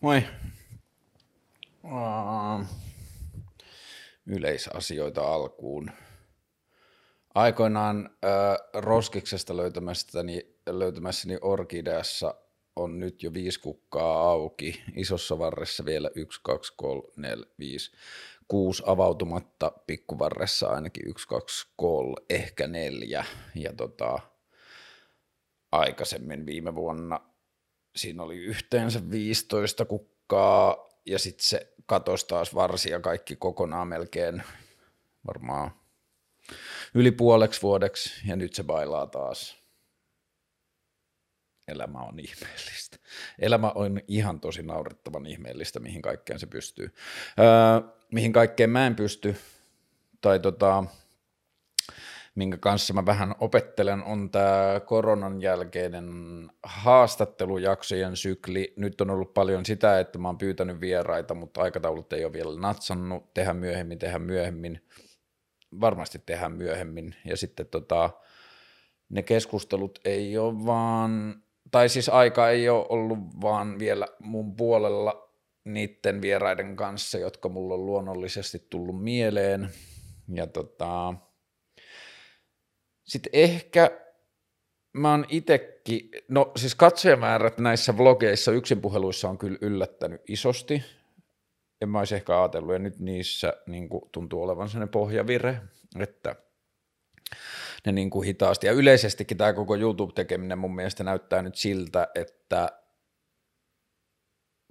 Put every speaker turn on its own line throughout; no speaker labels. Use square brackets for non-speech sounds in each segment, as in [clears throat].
Moi. Uh, yleisasioita alkuun. Aikoinaan uh, Roskiksesta löytämässäni, löytämässäni Orkideassa on nyt jo viisi kukkaa auki. Isossa varressa vielä yksi, kaksi, kolme, neljä, viisi, kuusi avautumatta. Pikkuvarressa ainakin yksi, kaksi, kolme, ehkä neljä. Ja tota, aikaisemmin viime vuonna siinä oli yhteensä 15 kukkaa ja sitten se katosi taas varsia kaikki kokonaan melkein varmaan yli puoleksi vuodeksi ja nyt se bailaa taas. Elämä on ihmeellistä. Elämä on ihan tosi naurettavan ihmeellistä, mihin kaikkeen se pystyy. Öö, mihin kaikkeen mä en pysty, tai tota, minkä kanssa mä vähän opettelen, on tämä koronan jälkeinen haastattelujaksojen sykli. Nyt on ollut paljon sitä, että mä oon pyytänyt vieraita, mutta aikataulut ei ole vielä natsannut. Tehdään myöhemmin, tehdään myöhemmin. Varmasti tehdään myöhemmin. Ja sitten tota, ne keskustelut ei ole vaan, tai siis aika ei ole ollut vaan vielä mun puolella niiden vieraiden kanssa, jotka mulla on luonnollisesti tullut mieleen. Ja tota, sitten ehkä mä oon itekin, no siis katsojamäärät näissä vlogeissa yksinpuheluissa on kyllä yllättänyt isosti. En mä olisi ehkä ajatellut, ja nyt niissä niin kuin, tuntuu olevan sellainen pohjavire, että ne niin kuin hitaasti. Ja yleisestikin tämä koko YouTube-tekeminen mun mielestä näyttää nyt siltä, että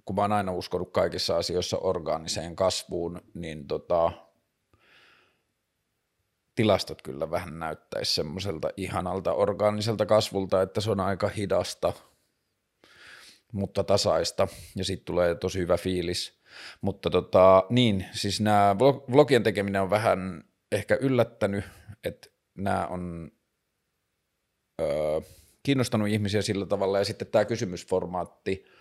kun mä oon aina uskonut kaikissa asioissa orgaaniseen kasvuun, niin tota, tilastot kyllä vähän näyttäisi semmoiselta ihanalta orgaaniselta kasvulta, että se on aika hidasta, mutta tasaista, ja sitten tulee tosi hyvä fiilis. Mutta tota, niin, siis nämä vlogien tekeminen on vähän ehkä yllättänyt, että nämä on öö, kiinnostanut ihmisiä sillä tavalla, ja sitten tämä kysymysformaatti –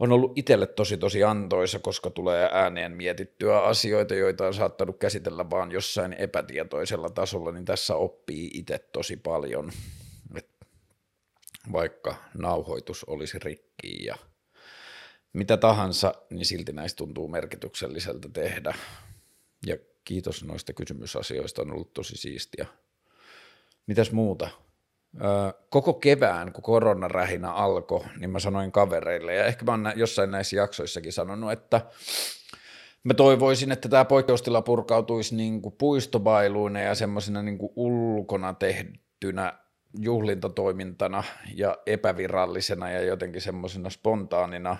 on ollut itselle tosi tosi antoisa, koska tulee ääneen mietittyä asioita, joita on saattanut käsitellä vaan jossain epätietoisella tasolla, niin tässä oppii itse tosi paljon, vaikka nauhoitus olisi rikki ja mitä tahansa, niin silti näistä tuntuu merkitykselliseltä tehdä. Ja kiitos noista kysymysasioista, on ollut tosi siistiä. Mitäs muuta? Koko kevään, kun koronarähinä alkoi, niin mä sanoin kavereille, ja ehkä mä oon jossain näissä jaksoissakin sanonut, että mä toivoisin, että tämä poikkeustila purkautuisi niin kuin puistobailuina ja semmoisena niin ulkona tehtynä juhlintatoimintana ja epävirallisena ja jotenkin semmoisena spontaanina,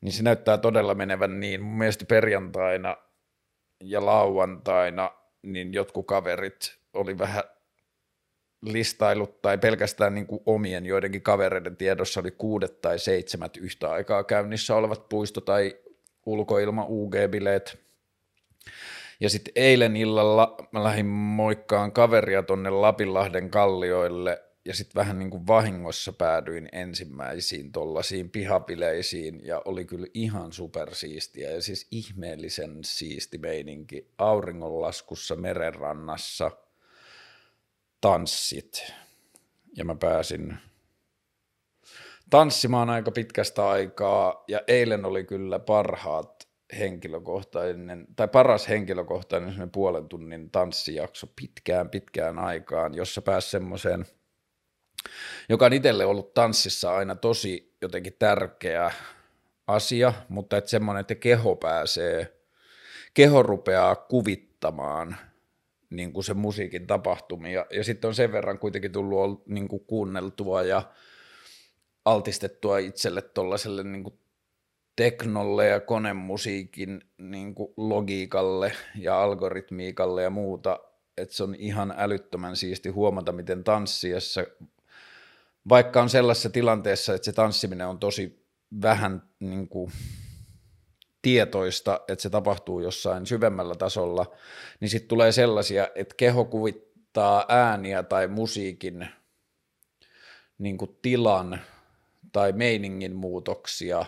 niin se näyttää todella menevän niin. Mun mielestä perjantaina ja lauantaina niin jotkut kaverit oli vähän listailut tai pelkästään niin kuin omien joidenkin kavereiden tiedossa oli kuudet tai seitsemät yhtä aikaa käynnissä olevat puisto- tai ulkoilma UG-bileet. Ja sitten eilen illalla mä lähdin moikkaan kaveria tonne Lapinlahden kallioille ja sitten vähän niin kuin vahingossa päädyin ensimmäisiin tollasiin pihapileisiin ja oli kyllä ihan supersiistiä ja siis ihmeellisen siisti meininki auringonlaskussa merenrannassa – tanssit. Ja mä pääsin tanssimaan aika pitkästä aikaa ja eilen oli kyllä parhaat henkilökohtainen, tai paras henkilökohtainen puolen tunnin tanssijakso pitkään pitkään aikaan, jossa pääsi semmoiseen, joka on itselle ollut tanssissa aina tosi jotenkin tärkeä asia, mutta että semmoinen, että keho pääsee, keho rupeaa kuvittamaan – niin kuin se musiikin tapahtumia. Ja sitten on sen verran kuitenkin tullut niin kuin kuunneltua ja altistettua itselle tuollaiselle niin teknolle ja konemusiikin niin kuin logiikalle ja algoritmiikalle ja muuta, että se on ihan älyttömän siisti huomata, miten tanssiessa, vaikka on sellaisessa tilanteessa, että se tanssiminen on tosi vähän niin kuin, tietoista, että se tapahtuu jossain syvemmällä tasolla, niin sitten tulee sellaisia, että keho kuvittaa ääniä tai musiikin niin kuin tilan tai meiningin muutoksia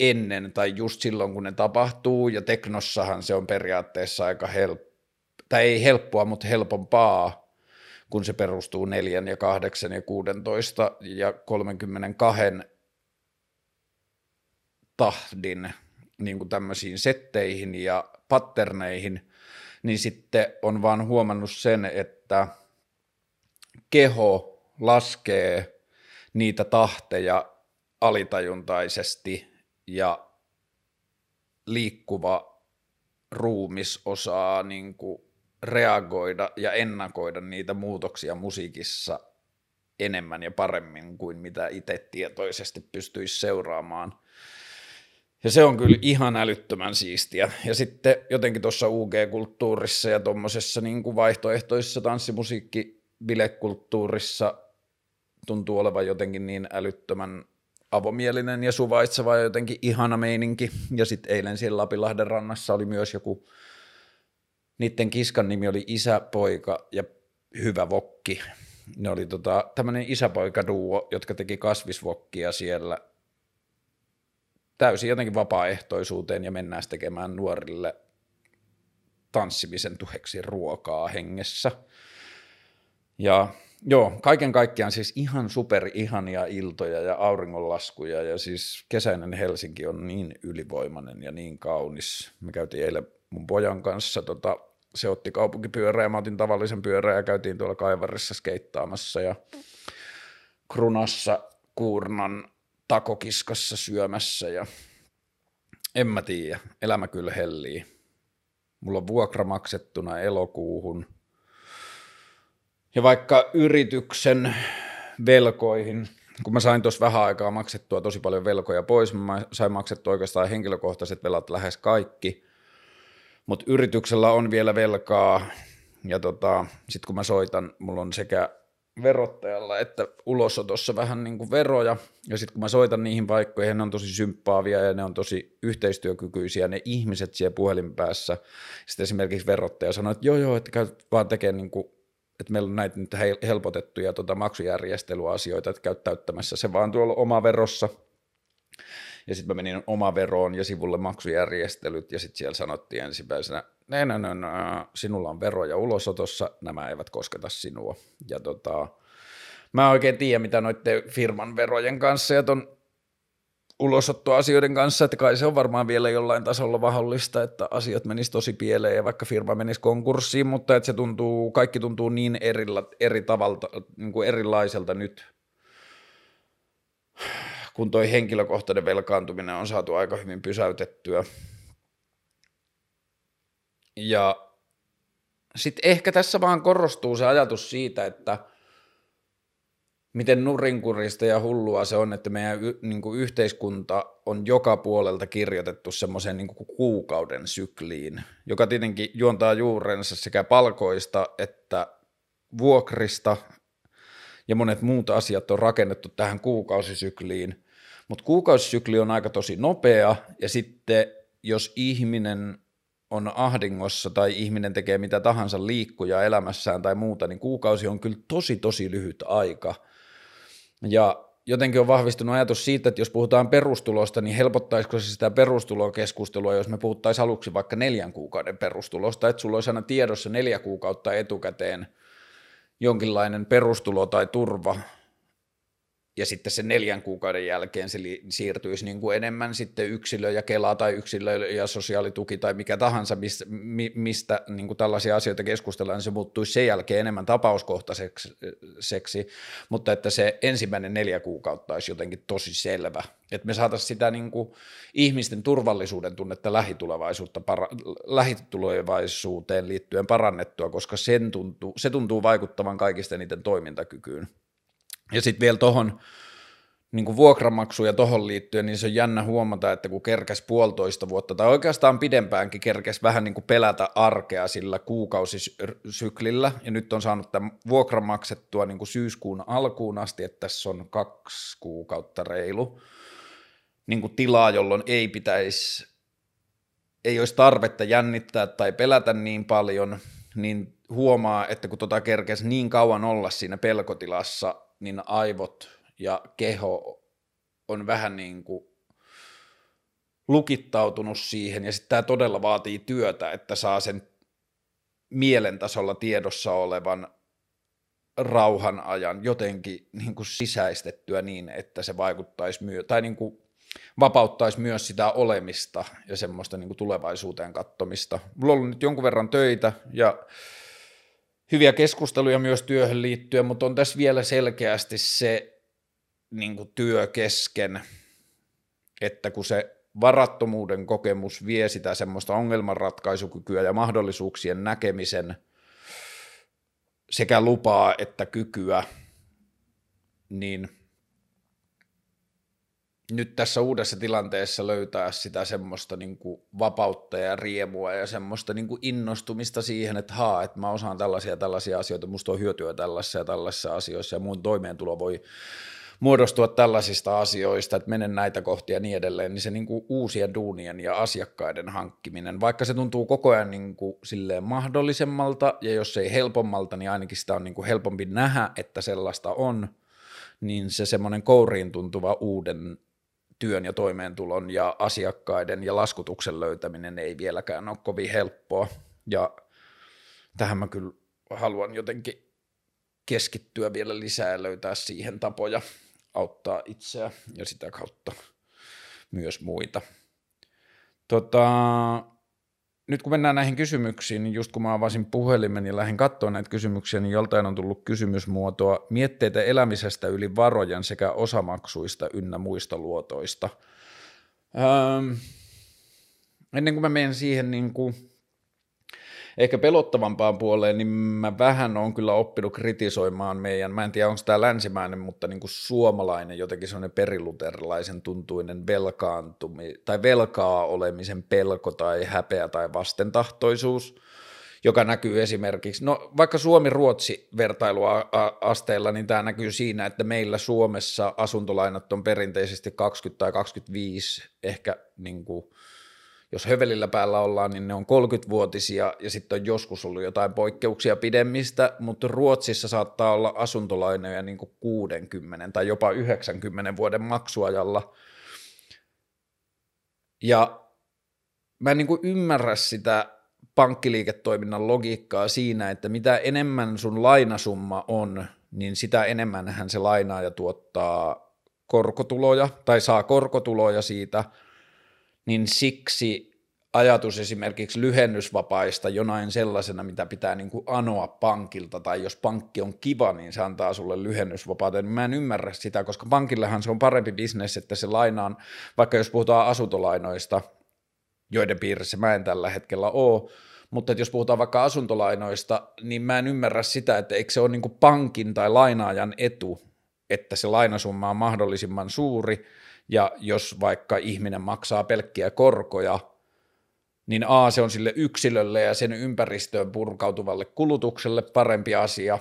ennen tai just silloin, kun ne tapahtuu, ja teknossahan se on periaatteessa aika helppoa, tai ei helppoa, mutta helpompaa, kun se perustuu 4 ja 8 ja 16 ja 32 tahdin niin kuin tämmöisiin setteihin ja patterneihin, niin sitten on vaan huomannut sen, että keho laskee niitä tahteja alitajuntaisesti ja liikkuva ruumis osaa niin kuin reagoida ja ennakoida niitä muutoksia musiikissa enemmän ja paremmin kuin mitä itse tietoisesti pystyisi seuraamaan. Ja se on kyllä ihan älyttömän siistiä. Ja sitten jotenkin tuossa UG-kulttuurissa ja tuommoisessa niin kuin vaihtoehtoisessa tanssimusiikki bilekulttuurissa tuntuu olevan jotenkin niin älyttömän avomielinen ja suvaitseva ja jotenkin ihana meininki. Ja sitten eilen siellä Lapilahden rannassa oli myös joku, niiden kiskan nimi oli Isäpoika ja Hyvä Vokki. Ne oli tota, tämmöinen isäpoika-duo, jotka teki kasvisvokkia siellä täysin jotenkin vapaaehtoisuuteen ja mennään tekemään nuorille tanssimisen tuheksi ruokaa hengessä. Ja joo, kaiken kaikkiaan siis ihan super ihania iltoja ja auringonlaskuja ja siis kesäinen Helsinki on niin ylivoimainen ja niin kaunis. Me käytiin eilen mun pojan kanssa, tota, se otti kaupunkipyörää ja mä otin tavallisen pyörän ja käytiin tuolla Kaivarissa skeittaamassa ja Krunassa Kuurnan takokiskassa syömässä ja en mä tiedä, elämä kyllä hellii. Mulla on vuokra maksettuna elokuuhun. Ja vaikka yrityksen velkoihin, kun mä sain tuossa vähän aikaa maksettua tosi paljon velkoja pois, mä sain maksettua oikeastaan henkilökohtaiset velat lähes kaikki, mutta yrityksellä on vielä velkaa, ja tota, sitten kun mä soitan, mulla on sekä verottajalla, että ulosotossa vähän niin kuin veroja, ja sitten kun mä soitan niihin paikkoihin, ne on tosi symppaavia ja ne on tosi yhteistyökykyisiä, ne ihmiset siellä puhelimen päässä, sitten esimerkiksi verottaja sanoi, että joo joo, että käyt vaan tekemään niin kuin, että meillä on näitä nyt helpotettuja tota maksujärjestelyasioita, että käyt täyttämässä se vaan tuolla oma verossa, ja sitten mä menin oma veroon ja sivulle maksujärjestelyt, ja sitten siellä sanottiin ensimmäisenä, ne, sinulla on veroja ulosotossa, nämä eivät kosketa sinua. Ja tota, mä en oikein tiedä, mitä noiden firman verojen kanssa ja ton ulosottoasioiden kanssa, että kai se on varmaan vielä jollain tasolla mahdollista, että asiat menis tosi pieleen ja vaikka firma menisi konkurssiin, mutta että se tuntuu, kaikki tuntuu niin eri, eri tavalta, niin kuin erilaiselta nyt, kun toi henkilökohtainen velkaantuminen on saatu aika hyvin pysäytettyä. Ja sitten ehkä tässä vaan korostuu se ajatus siitä, että miten nurinkurista ja hullua se on, että meidän y- niin yhteiskunta on joka puolelta kirjoitettu semmoiseen niin kuukauden sykliin, joka tietenkin juontaa juurensa sekä palkoista että vuokrista. Ja monet muut asiat on rakennettu tähän kuukausisykliin, mutta kuukausisykli on aika tosi nopea ja sitten jos ihminen on ahdingossa tai ihminen tekee mitä tahansa liikkuja elämässään tai muuta, niin kuukausi on kyllä tosi tosi lyhyt aika. Ja jotenkin on vahvistunut ajatus siitä, että jos puhutaan perustulosta, niin helpottaisiko se sitä perustulokeskustelua, jos me puhuttaisiin aluksi vaikka neljän kuukauden perustulosta, että sulla olisi aina tiedossa neljä kuukautta etukäteen jonkinlainen perustulo tai turva, ja sitten sen neljän kuukauden jälkeen se siirtyisi niin kuin enemmän sitten yksilö ja Kela tai yksilö ja sosiaalituki tai mikä tahansa, mistä, mistä niin kuin tällaisia asioita keskustellaan, niin se muuttuisi sen jälkeen enemmän tapauskohtaiseksi, mutta että se ensimmäinen neljä kuukautta olisi jotenkin tosi selvä, että me saataisiin sitä niin kuin ihmisten turvallisuuden tunnetta lähitulevaisuutta, para, lähitulevaisuuteen liittyen parannettua, koska sen tuntuu, se tuntuu vaikuttavan kaikista eniten toimintakykyyn. Ja sitten vielä tuohon niin vuokramaksuun ja tuohon liittyen, niin se on jännä huomata, että kun kerkes puolitoista vuotta, tai oikeastaan pidempäänkin kerkes vähän niin kuin pelätä arkea sillä kuukausisyklillä, ja nyt on saanut tämän vuokran maksettua niin kuin syyskuun alkuun asti, että tässä on kaksi kuukautta reilu niin kuin tilaa, jolloin ei pitäisi, ei olisi tarvetta jännittää tai pelätä niin paljon, niin huomaa, että kun tota kerkesi niin kauan olla siinä pelkotilassa, niin aivot ja keho on vähän niin kuin lukittautunut siihen, ja sitten tämä todella vaatii työtä, että saa sen mielen tasolla tiedossa olevan rauhan ajan jotenkin niin kuin sisäistettyä niin, että se vaikuttaisi myös, tai niin kuin vapauttaisi myös sitä olemista ja semmoista niin kuin tulevaisuuteen kattomista. Mulla on ollut nyt jonkun verran töitä ja hyviä keskusteluja myös työhön liittyen, mutta on tässä vielä selkeästi se niin kuin työ kesken, että kun se varattomuuden kokemus vie sitä semmoista ongelmanratkaisukykyä ja mahdollisuuksien näkemisen sekä lupaa että kykyä, niin nyt tässä uudessa tilanteessa löytää sitä semmoista niin kuin vapautta ja riemua ja semmoista niin kuin innostumista siihen, että haa, että mä osaan tällaisia tällaisia asioita, musta on hyötyä tällaisissa ja tällaisissa asioissa ja mun toimeentulo voi muodostua tällaisista asioista, että menen näitä kohtia ja niin edelleen, niin se niin kuin uusien duunien ja asiakkaiden hankkiminen, vaikka se tuntuu koko ajan niin kuin silleen mahdollisemmalta, ja jos ei helpommalta, niin ainakin sitä on niin kuin helpompi nähdä, että sellaista on, niin se semmoinen kouriin tuntuva uuden työn ja toimeentulon ja asiakkaiden ja laskutuksen löytäminen ei vieläkään ole kovin helppoa, ja tähän mä kyllä haluan jotenkin keskittyä vielä lisää ja löytää siihen tapoja, auttaa itseä ja sitä kautta myös muita. Tota, nyt kun mennään näihin kysymyksiin, niin just kun mä avasin puhelimen ja lähdin katsoa näitä kysymyksiä, niin joltain on tullut kysymysmuotoa mietteitä elämisestä yli varojen sekä osamaksuista ynnä muista luotoista. Öö, ennen kuin mä menen siihen niin kuin ehkä pelottavampaan puoleen, niin mä vähän on kyllä oppinut kritisoimaan meidän, mä en tiedä onko tämä länsimäinen, mutta niin kuin suomalainen jotenkin sellainen periluterilaisen tuntuinen velkaantumi, tai velkaa olemisen pelko tai häpeä tai vastentahtoisuus, joka näkyy esimerkiksi, no vaikka Suomi-Ruotsi vertailuasteella, niin tämä näkyy siinä, että meillä Suomessa asuntolainat on perinteisesti 20 tai 25 ehkä niin kuin jos hövelillä päällä ollaan, niin ne on 30-vuotisia ja sitten on joskus ollut jotain poikkeuksia pidemmistä, mutta Ruotsissa saattaa olla asuntolainoja niin kuin 60 tai jopa 90 vuoden maksuajalla. Ja mä en niin kuin ymmärrä sitä pankkiliiketoiminnan logiikkaa siinä, että mitä enemmän sun lainasumma on, niin sitä enemmän se lainaaja tuottaa korkotuloja tai saa korkotuloja siitä – niin siksi ajatus esimerkiksi lyhennysvapaista jonain sellaisena, mitä pitää niin kuin anoa pankilta, tai jos pankki on kiva, niin se antaa sulle lyhennysvapaata, niin mä en ymmärrä sitä, koska pankillehan se on parempi bisnes, että se lainaan, vaikka jos puhutaan asuntolainoista, joiden piirissä mä en tällä hetkellä ole, mutta että jos puhutaan vaikka asuntolainoista, niin mä en ymmärrä sitä, että eikö se ole niin pankin tai lainaajan etu, että se lainasumma on mahdollisimman suuri, ja jos vaikka ihminen maksaa pelkkiä korkoja, niin A, se on sille yksilölle ja sen ympäristöön purkautuvalle kulutukselle parempi asia,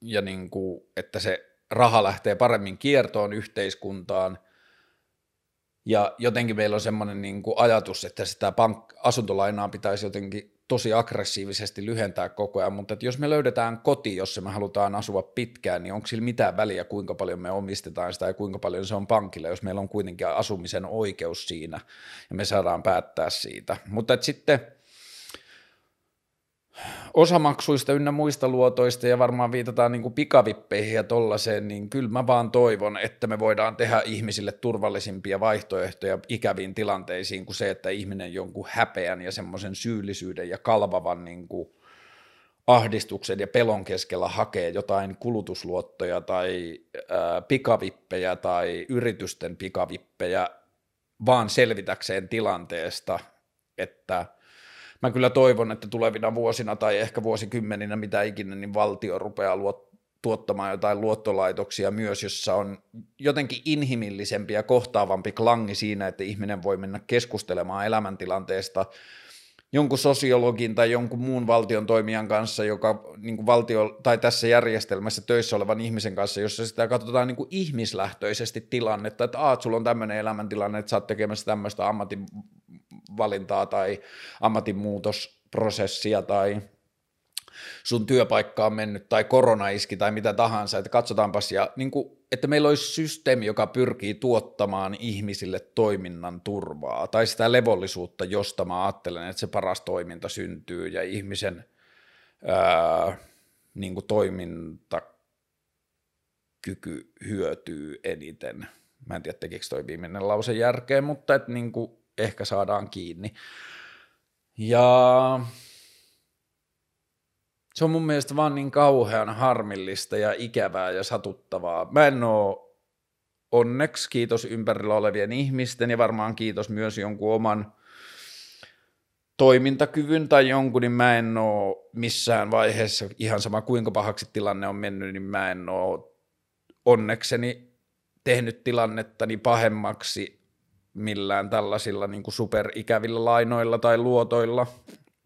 ja niin kuin, että se raha lähtee paremmin kiertoon yhteiskuntaan, ja jotenkin meillä on semmoinen niin kuin ajatus, että sitä pank- asuntolainaa pitäisi jotenkin tosi aggressiivisesti lyhentää koko ajan, mutta että jos me löydetään koti, jossa me halutaan asua pitkään, niin onko sillä mitään väliä, kuinka paljon me omistetaan sitä ja kuinka paljon se on pankille, jos meillä on kuitenkin asumisen oikeus siinä ja me saadaan päättää siitä. Mutta että sitten osamaksuista ynnä muista luotoista ja varmaan viitataan niin kuin pikavippeihin ja tollaiseen, niin kyllä mä vaan toivon, että me voidaan tehdä ihmisille turvallisimpia vaihtoehtoja ikäviin tilanteisiin kuin se, että ihminen jonkun häpeän ja semmoisen syyllisyyden ja kalvavan niin kuin ahdistuksen ja pelon keskellä hakee jotain kulutusluottoja tai ää, pikavippejä tai yritysten pikavippejä vaan selvitäkseen tilanteesta, että – mä kyllä toivon, että tulevina vuosina tai ehkä vuosikymmeninä, mitä ikinä, niin valtio rupeaa luot, tuottamaan jotain luottolaitoksia myös, jossa on jotenkin inhimillisempi ja kohtaavampi klangi siinä, että ihminen voi mennä keskustelemaan elämäntilanteesta jonkun sosiologin tai jonkun muun valtion toimijan kanssa, joka niin kuin valtio, tai tässä järjestelmässä töissä olevan ihmisen kanssa, jossa sitä katsotaan niin kuin ihmislähtöisesti tilannetta, että aah, sulla on tämmöinen elämäntilanne, että sä oot tekemässä tämmöistä ammatin valintaa tai ammatinmuutosprosessia tai sun työpaikka on mennyt tai korona iski tai mitä tahansa, että katsotaanpas ja niin kuin, että meillä olisi systeemi, joka pyrkii tuottamaan ihmisille toiminnan turvaa tai sitä levollisuutta, josta mä ajattelen, että se paras toiminta syntyy ja ihmisen ää, niin kuin toimintakyky hyötyy eniten. Mä en tiedä, tekikö toi viimeinen lause järkeä, mutta et niin kuin ehkä saadaan kiinni. Ja se on mun mielestä vaan niin kauhean harmillista ja ikävää ja satuttavaa. Mä en oo onneksi, kiitos ympärillä olevien ihmisten ja varmaan kiitos myös jonkun oman toimintakyvyn tai jonkun, niin mä en oo missään vaiheessa, ihan sama kuinka pahaksi tilanne on mennyt, niin mä en oo onnekseni tehnyt tilannettani pahemmaksi millään tällaisilla niin kuin superikävillä lainoilla tai luotoilla.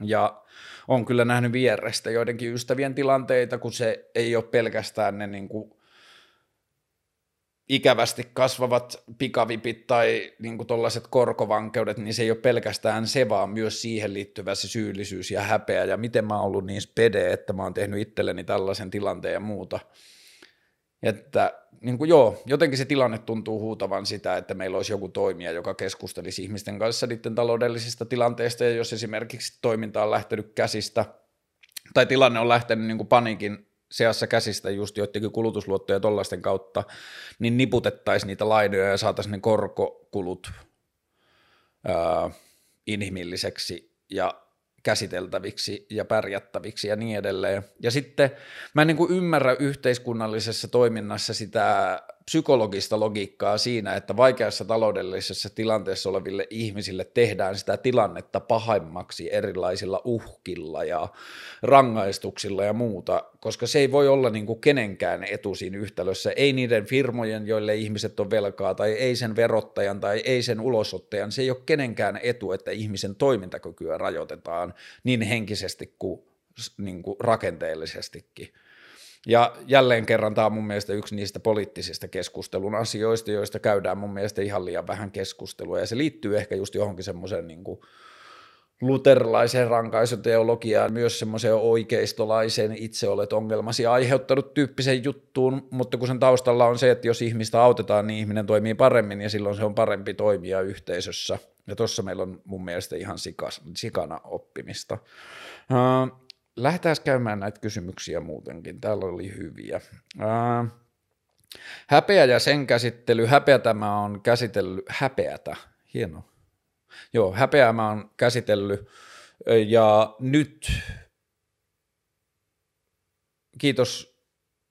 Ja on kyllä nähnyt vierestä joidenkin ystävien tilanteita, kun se ei ole pelkästään ne niin kuin ikävästi kasvavat pikavipit tai niin tuollaiset korkovankeudet, niin se ei ole pelkästään se, vaan myös siihen liittyvä se syyllisyys ja häpeä ja miten mä oon ollut niin spede, että mä oon tehnyt itselleni tällaisen tilanteen ja muuta. Että niin kuin joo, jotenkin se tilanne tuntuu huutavan sitä, että meillä olisi joku toimija, joka keskustelisi ihmisten kanssa niiden taloudellisista tilanteista, ja jos esimerkiksi toiminta on lähtenyt käsistä, tai tilanne on lähtenyt niin kuin paniikin seassa käsistä just joidenkin kulutusluottoja tollaisten kautta, niin niputettaisiin niitä lainoja ja saataisiin ne korkokulut ää, inhimilliseksi. Ja käsiteltäviksi ja pärjättäviksi ja niin edelleen. Ja sitten mä en niin kuin ymmärrä yhteiskunnallisessa toiminnassa sitä psykologista logiikkaa siinä, että vaikeassa taloudellisessa tilanteessa oleville ihmisille tehdään sitä tilannetta pahemmaksi erilaisilla uhkilla ja rangaistuksilla ja muuta, koska se ei voi olla niin kuin kenenkään etu siinä yhtälössä, ei niiden firmojen, joille ihmiset on velkaa, tai ei sen verottajan tai ei sen ulosottajan, se ei ole kenenkään etu, että ihmisen toimintakykyä rajoitetaan niin henkisesti kuin, niin kuin rakenteellisestikin. Ja jälleen kerran tämä on mun mielestä yksi niistä poliittisista keskustelun asioista, joista käydään mun mielestä ihan liian vähän keskustelua, ja se liittyy ehkä just johonkin semmoiseen niin kuin luterilaiseen rankaisuteologiaan, myös semmoiseen oikeistolaiseen itse olet ongelmasi aiheuttanut tyyppisen juttuun, mutta kun sen taustalla on se, että jos ihmistä autetaan, niin ihminen toimii paremmin ja silloin se on parempi toimia yhteisössä. Ja tuossa meillä on mun mielestä ihan sikas, sikana oppimista. Lähdetään käymään näitä kysymyksiä muutenkin. Täällä oli hyviä. Ää, häpeä ja sen käsittely. Häpeätä mä oon käsitellyt. Häpeätä. Hieno. Joo, häpeää mä oon käsitellyt. Ja nyt kiitos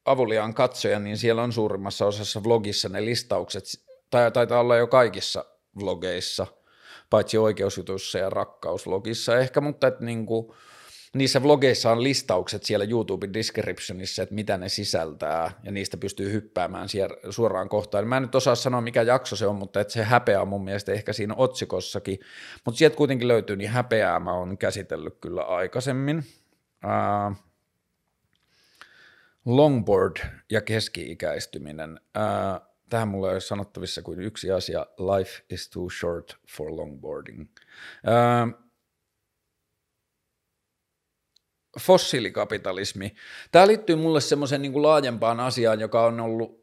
avuliaan katsoja, niin siellä on suurimmassa osassa vlogissa ne listaukset, tai taitaa olla jo kaikissa vlogeissa, paitsi oikeusjutuissa ja rakkausvlogissa ehkä, mutta että niin kuin, niissä vlogeissa on listaukset siellä YouTuben descriptionissa, että mitä ne sisältää, ja niistä pystyy hyppäämään suoraan kohtaan. Mä en nyt osaa sanoa, mikä jakso se on, mutta että se häpeä on mun mielestä ehkä siinä otsikossakin, mutta sieltä kuitenkin löytyy, niin häpeää mä oon käsitellyt kyllä aikaisemmin. Uh, longboard ja keski-ikäistyminen. Uh, tähän mulla ei sanottavissa kuin yksi asia, life is too short for longboarding. Uh, fossiilikapitalismi. Tämä liittyy mulle semmoiseen niin laajempaan asiaan, joka on ollut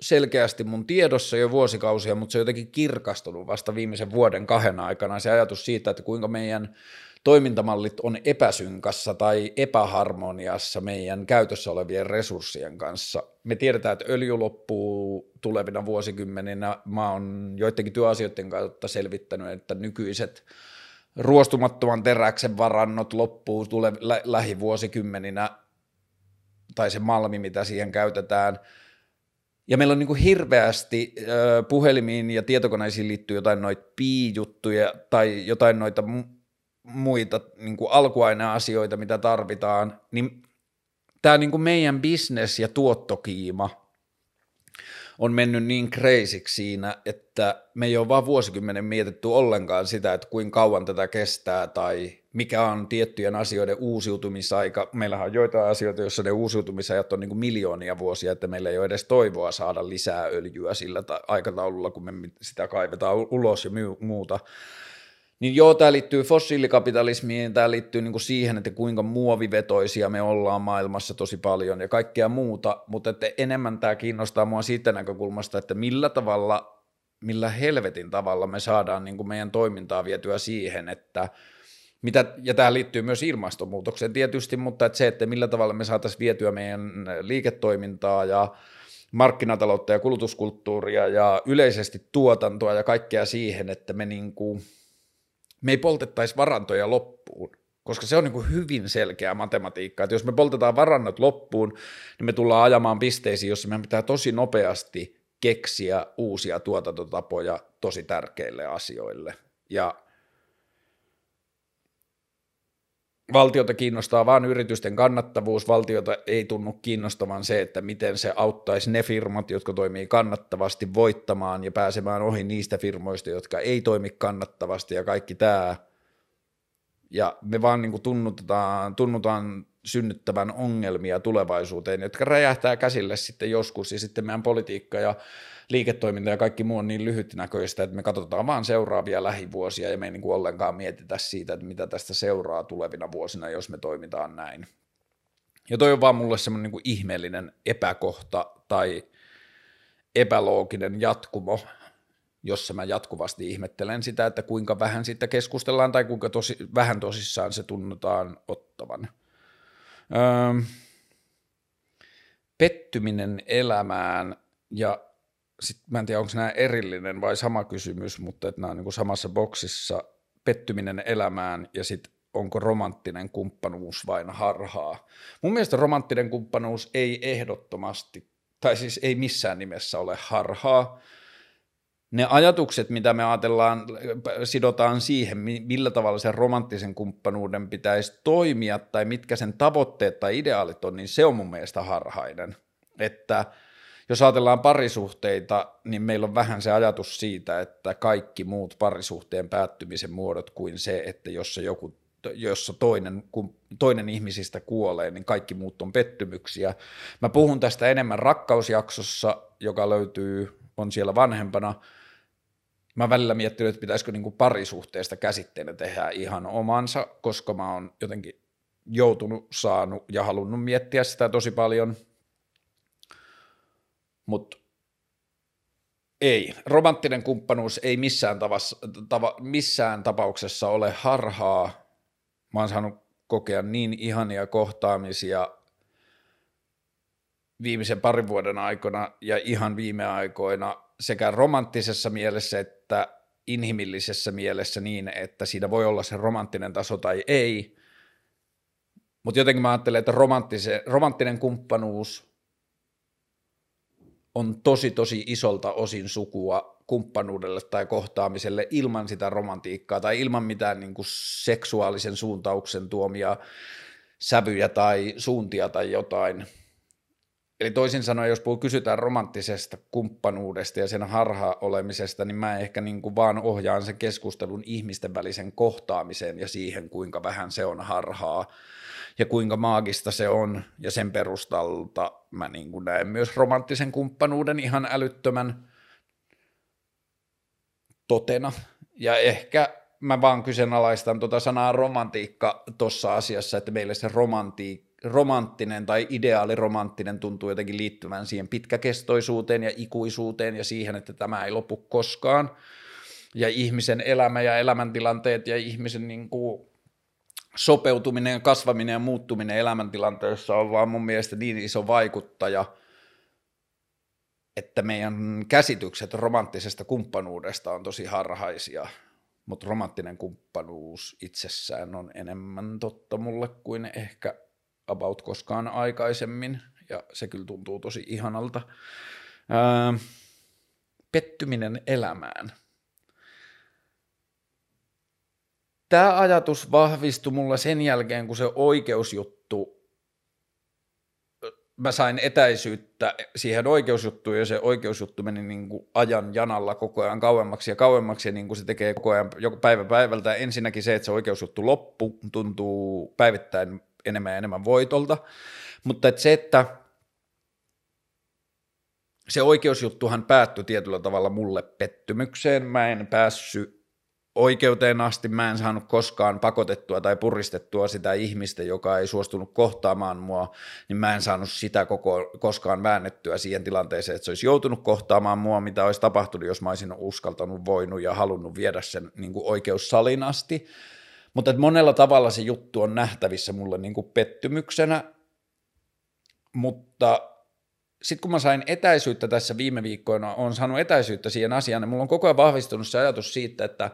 selkeästi mun tiedossa jo vuosikausia, mutta se on jotenkin kirkastunut vasta viimeisen vuoden kahden aikana. Se ajatus siitä, että kuinka meidän toimintamallit on epäsynkassa tai epäharmoniassa meidän käytössä olevien resurssien kanssa. Me tiedetään, että öljy loppuu tulevina vuosikymmeninä. Mä oon joidenkin työasioiden kautta selvittänyt, että nykyiset ruostumattoman teräksen varannot loppuu tule lä- lähivuosikymmeninä, tai se malmi, mitä siihen käytetään. Ja meillä on niin kuin hirveästi ö, puhelimiin ja tietokoneisiin liittyy jotain noita piijuttuja tai jotain noita muita niin kuin alkuaineasioita, mitä tarvitaan, niin tämä niin kuin meidän business ja tuottokiima on mennyt niin kreisiksi siinä, että me ei ole vaan vuosikymmenen mietitty ollenkaan sitä, että kuinka kauan tätä kestää tai mikä on tiettyjen asioiden uusiutumisaika. Meillähän on joitain asioita, joissa ne uusiutumisajat on niin kuin miljoonia vuosia, että meillä ei ole edes toivoa saada lisää öljyä sillä aikataululla, kun me sitä kaivetaan ulos ja muuta. Niin joo, tämä liittyy fossiilikapitalismiin, tämä liittyy niin kuin siihen, että kuinka muovivetoisia me ollaan maailmassa tosi paljon ja kaikkea muuta, mutta että enemmän tämä kiinnostaa mua siitä näkökulmasta, että millä tavalla, millä helvetin tavalla me saadaan niin kuin meidän toimintaa vietyä siihen, että mitä, ja tämä liittyy myös ilmastonmuutokseen tietysti, mutta että se, että millä tavalla me saataisiin vietyä meidän liiketoimintaa ja markkinataloutta ja kulutuskulttuuria ja yleisesti tuotantoa ja kaikkea siihen, että me, niin kuin, me ei poltettaisi varantoja loppuun, koska se on niin kuin hyvin selkeä matematiikka, että jos me poltetaan varannot loppuun, niin me tullaan ajamaan pisteisiin, jossa meidän pitää tosi nopeasti keksiä uusia tuotantotapoja tosi tärkeille asioille. Ja valtiota kiinnostaa vain yritysten kannattavuus, valtiota ei tunnu kiinnostavan se, että miten se auttaisi ne firmat, jotka toimii kannattavasti voittamaan ja pääsemään ohi niistä firmoista, jotka ei toimi kannattavasti ja kaikki tämä. Ja me vaan niin tunnutaan, tunnutaan synnyttävän ongelmia tulevaisuuteen, jotka räjähtää käsille sitten joskus ja sitten meidän politiikka ja liiketoiminta ja kaikki muu on niin lyhytnäköistä, että me katsotaan vaan seuraavia lähivuosia ja me ei niin kuin ollenkaan mietitä siitä, että mitä tästä seuraa tulevina vuosina, jos me toimitaan näin. Ja toi on vaan mulle semmoinen niin kuin ihmeellinen epäkohta tai epälooginen jatkumo, jossa mä jatkuvasti ihmettelen sitä, että kuinka vähän siitä keskustellaan tai kuinka tosi, vähän tosissaan se tunnutaan ottavan. Öö, pettyminen elämään ja sit, mä en tiedä, onko nämä erillinen vai sama kysymys, mutta että nämä on niin kuin samassa boksissa pettyminen elämään ja sitten onko romanttinen kumppanuus vain harhaa. Mun mielestä romanttinen kumppanuus ei ehdottomasti, tai siis ei missään nimessä ole harhaa. Ne ajatukset, mitä me ajatellaan, sidotaan siihen, millä tavalla sen romanttisen kumppanuuden pitäisi toimia, tai mitkä sen tavoitteet tai ideaalit on, niin se on mun mielestä harhainen. Että – jos ajatellaan parisuhteita, niin meillä on vähän se ajatus siitä, että kaikki muut parisuhteen päättymisen muodot kuin se, että jos joku jossa toinen, kun toinen ihmisistä kuolee, niin kaikki muut on pettymyksiä. Mä puhun tästä enemmän rakkausjaksossa, joka löytyy, on siellä vanhempana. Mä välillä miettinyt, että pitäisikö niin parisuhteesta käsitteenä tehdä ihan omansa, koska mä oon jotenkin joutunut, saanut ja halunnut miettiä sitä tosi paljon – mutta ei. Romanttinen kumppanuus ei missään, tavassa, tava, missään tapauksessa ole harhaa. Mä oon saanut kokea niin ihania kohtaamisia viimeisen parin vuoden aikana ja ihan viime aikoina sekä romanttisessa mielessä että inhimillisessä mielessä niin, että siinä voi olla se romanttinen taso tai ei. Mutta jotenkin mä ajattelen, että romanttinen kumppanuus on tosi tosi isolta osin sukua kumppanuudelle tai kohtaamiselle ilman sitä romantiikkaa tai ilman mitään niin kuin seksuaalisen suuntauksen tuomia sävyjä tai suuntia tai jotain. Eli toisin sanoen, jos kysytään romanttisesta kumppanuudesta ja sen harha olemisesta, niin mä ehkä niin kuin vaan ohjaan sen keskustelun ihmisten välisen kohtaamiseen ja siihen, kuinka vähän se on harhaa ja kuinka maagista se on, ja sen perustalta mä niin kuin näen myös romanttisen kumppanuuden ihan älyttömän totena, ja ehkä mä vaan kyseenalaistan tuota sanaa romantiikka tuossa asiassa, että meille se romantiikka romanttinen tai ideaaliromanttinen tuntuu jotenkin liittyvän siihen pitkäkestoisuuteen ja ikuisuuteen ja siihen, että tämä ei lopu koskaan. Ja ihmisen elämä ja elämäntilanteet ja ihmisen niin kuin sopeutuminen ja kasvaminen ja muuttuminen elämäntilanteessa on vaan mun mielestä niin iso vaikuttaja, että meidän käsitykset romanttisesta kumppanuudesta on tosi harhaisia, mutta romanttinen kumppanuus itsessään on enemmän totta mulle kuin ehkä about koskaan aikaisemmin, ja se kyllä tuntuu tosi ihanalta. Ää, pettyminen elämään – tämä ajatus vahvistui mulla sen jälkeen, kun se oikeusjuttu, mä sain etäisyyttä siihen oikeusjuttuun ja se oikeusjuttu meni niin kuin ajan janalla koko ajan kauemmaksi ja kauemmaksi ja niin kuin se tekee koko ajan päivä päivältä. Ensinnäkin se, että se oikeusjuttu loppu tuntuu päivittäin enemmän ja enemmän voitolta, mutta että se, että se oikeusjuttuhan päättyi tietyllä tavalla mulle pettymykseen. Mä en päässyt oikeuteen asti mä en saanut koskaan pakotettua tai puristettua sitä ihmistä, joka ei suostunut kohtaamaan mua, niin mä en saanut sitä koko, koskaan väännettyä siihen tilanteeseen, että se olisi joutunut kohtaamaan mua, mitä olisi tapahtunut, jos mä olisin uskaltanut, voinut ja halunnut viedä sen niin kuin oikeussalin asti. Mutta että monella tavalla se juttu on nähtävissä mulle niin kuin pettymyksenä, mutta sitten kun mä sain etäisyyttä tässä viime viikkoina, on saanut etäisyyttä siihen asiaan, niin mulla on koko ajan vahvistunut se ajatus siitä, että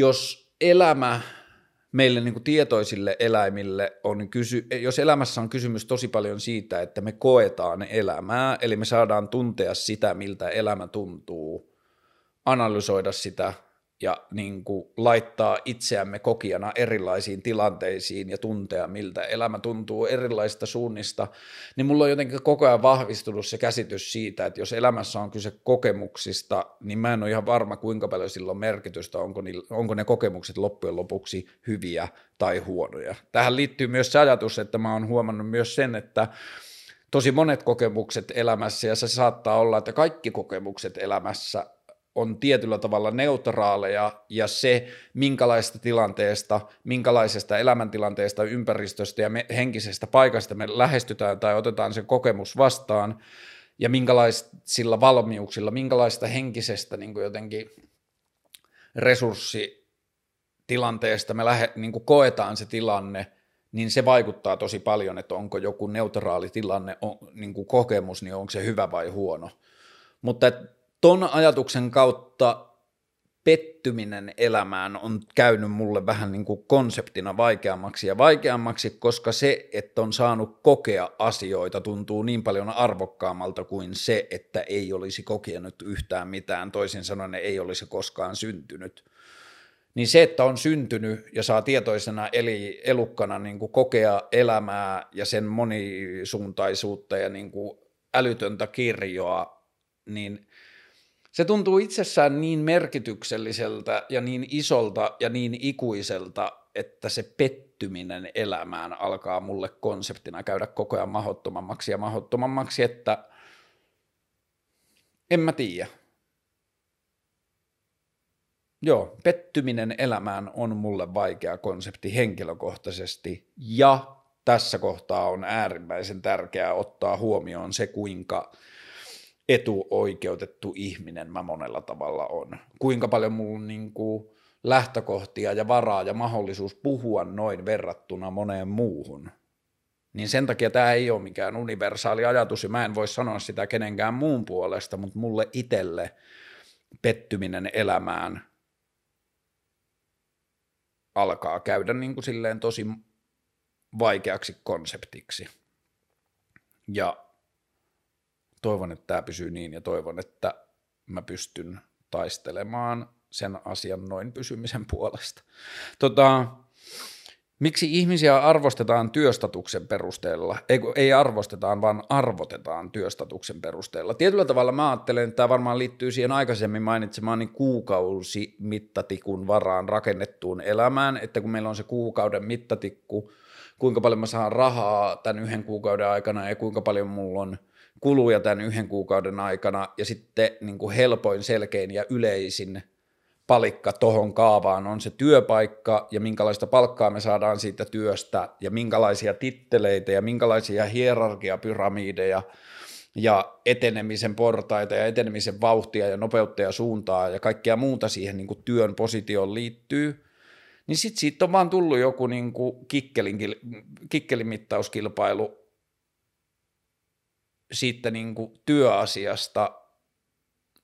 jos elämä meille niin kuin tietoisille eläimille on kysy, jos elämässä on kysymys tosi paljon siitä, että me koetaan elämää, eli me saadaan tuntea sitä, miltä elämä tuntuu, analysoida sitä ja niin kuin laittaa itseämme kokijana erilaisiin tilanteisiin ja tuntea, miltä elämä tuntuu erilaisista suunnista, niin mulla on jotenkin koko ajan vahvistunut se käsitys siitä, että jos elämässä on kyse kokemuksista, niin mä en ole ihan varma, kuinka paljon sillä on merkitystä, onko, niillä, onko ne kokemukset loppujen lopuksi hyviä tai huonoja. Tähän liittyy myös se ajatus, että mä oon huomannut myös sen, että tosi monet kokemukset elämässä, ja se saattaa olla, että kaikki kokemukset elämässä on tietyllä tavalla neutraaleja ja se, minkälaista tilanteesta, minkälaisesta elämäntilanteesta, ympäristöstä ja me, henkisestä paikasta me lähestytään tai otetaan se kokemus vastaan ja minkälaisilla valmiuksilla, minkälaista henkisestä niin kuin jotenkin resurssitilanteesta me lähe, niin kuin koetaan se tilanne, niin se vaikuttaa tosi paljon, että onko joku neutraali tilanne, on, niin kuin kokemus, niin onko se hyvä vai huono. Mutta ton ajatuksen kautta pettyminen elämään on käynyt mulle vähän niin kuin konseptina vaikeammaksi ja vaikeammaksi, koska se, että on saanut kokea asioita, tuntuu niin paljon arvokkaammalta kuin se, että ei olisi kokenut yhtään mitään, toisin sanoen ei olisi koskaan syntynyt. Niin se, että on syntynyt ja saa tietoisena eli elukkana niin kuin kokea elämää ja sen monisuuntaisuutta ja niin kuin älytöntä kirjoa, niin – se tuntuu itsessään niin merkitykselliseltä ja niin isolta ja niin ikuiselta, että se pettyminen elämään alkaa mulle konseptina käydä koko ajan mahdottomammaksi ja mahdottomammaksi, että en mä tiedä. Joo, pettyminen elämään on mulle vaikea konsepti henkilökohtaisesti ja tässä kohtaa on äärimmäisen tärkeää ottaa huomioon se, kuinka etuoikeutettu ihminen mä monella tavalla on. Kuinka paljon mulla niin kuin lähtökohtia ja varaa ja mahdollisuus puhua noin verrattuna moneen muuhun. Niin sen takia tämä ei ole mikään universaali ajatus ja mä en voi sanoa sitä kenenkään muun puolesta, mutta mulle itselle pettyminen elämään alkaa käydä niin kuin silleen tosi vaikeaksi konseptiksi. Ja toivon, että tämä pysyy niin ja toivon, että mä pystyn taistelemaan sen asian noin pysymisen puolesta. Tota, miksi ihmisiä arvostetaan työstatuksen perusteella? Ei, ei arvostetaan, vaan arvotetaan työstatuksen perusteella. Tietyllä tavalla mä ajattelen, että tämä varmaan liittyy siihen aikaisemmin mainitsemaani kuukausi mittatikun varaan rakennettuun elämään, että kun meillä on se kuukauden mittatikku, kuinka paljon mä saan rahaa tämän yhden kuukauden aikana ja kuinka paljon mulla on – kuluja tämän yhden kuukauden aikana ja sitten niin kuin helpoin, selkein ja yleisin palikka tohon kaavaan on se työpaikka ja minkälaista palkkaa me saadaan siitä työstä ja minkälaisia titteleitä ja minkälaisia hierarkiapyramideja ja etenemisen portaita ja etenemisen vauhtia ja nopeutta ja suuntaa ja kaikkea muuta siihen niin kuin työn positioon liittyy, niin sitten siitä on vaan tullut joku niin kuin kikkelin, kikkelimittauskilpailu, siitä niin kuin työasiasta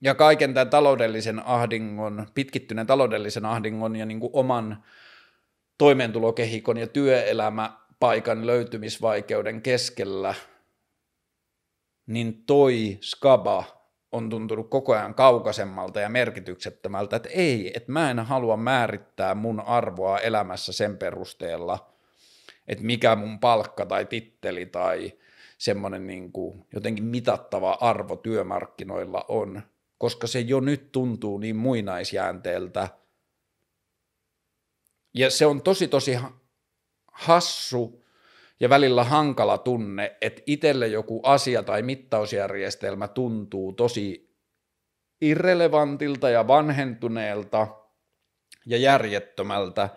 ja kaiken tämän taloudellisen ahdingon, pitkittyneen taloudellisen ahdingon ja niin kuin oman toimeentulokehikon ja työelämäpaikan löytymisvaikeuden keskellä, niin toi skaba on tuntunut koko ajan kaukaisemmalta ja merkityksettömältä, että ei, että mä en halua määrittää mun arvoa elämässä sen perusteella, että mikä mun palkka tai titteli tai semmoinen niin kuin jotenkin mitattava arvo työmarkkinoilla on, koska se jo nyt tuntuu niin muinaisjäänteeltä. Ja se on tosi tosi hassu ja välillä hankala tunne, että itselle joku asia tai mittausjärjestelmä tuntuu tosi irrelevantilta ja vanhentuneelta ja järjettömältä,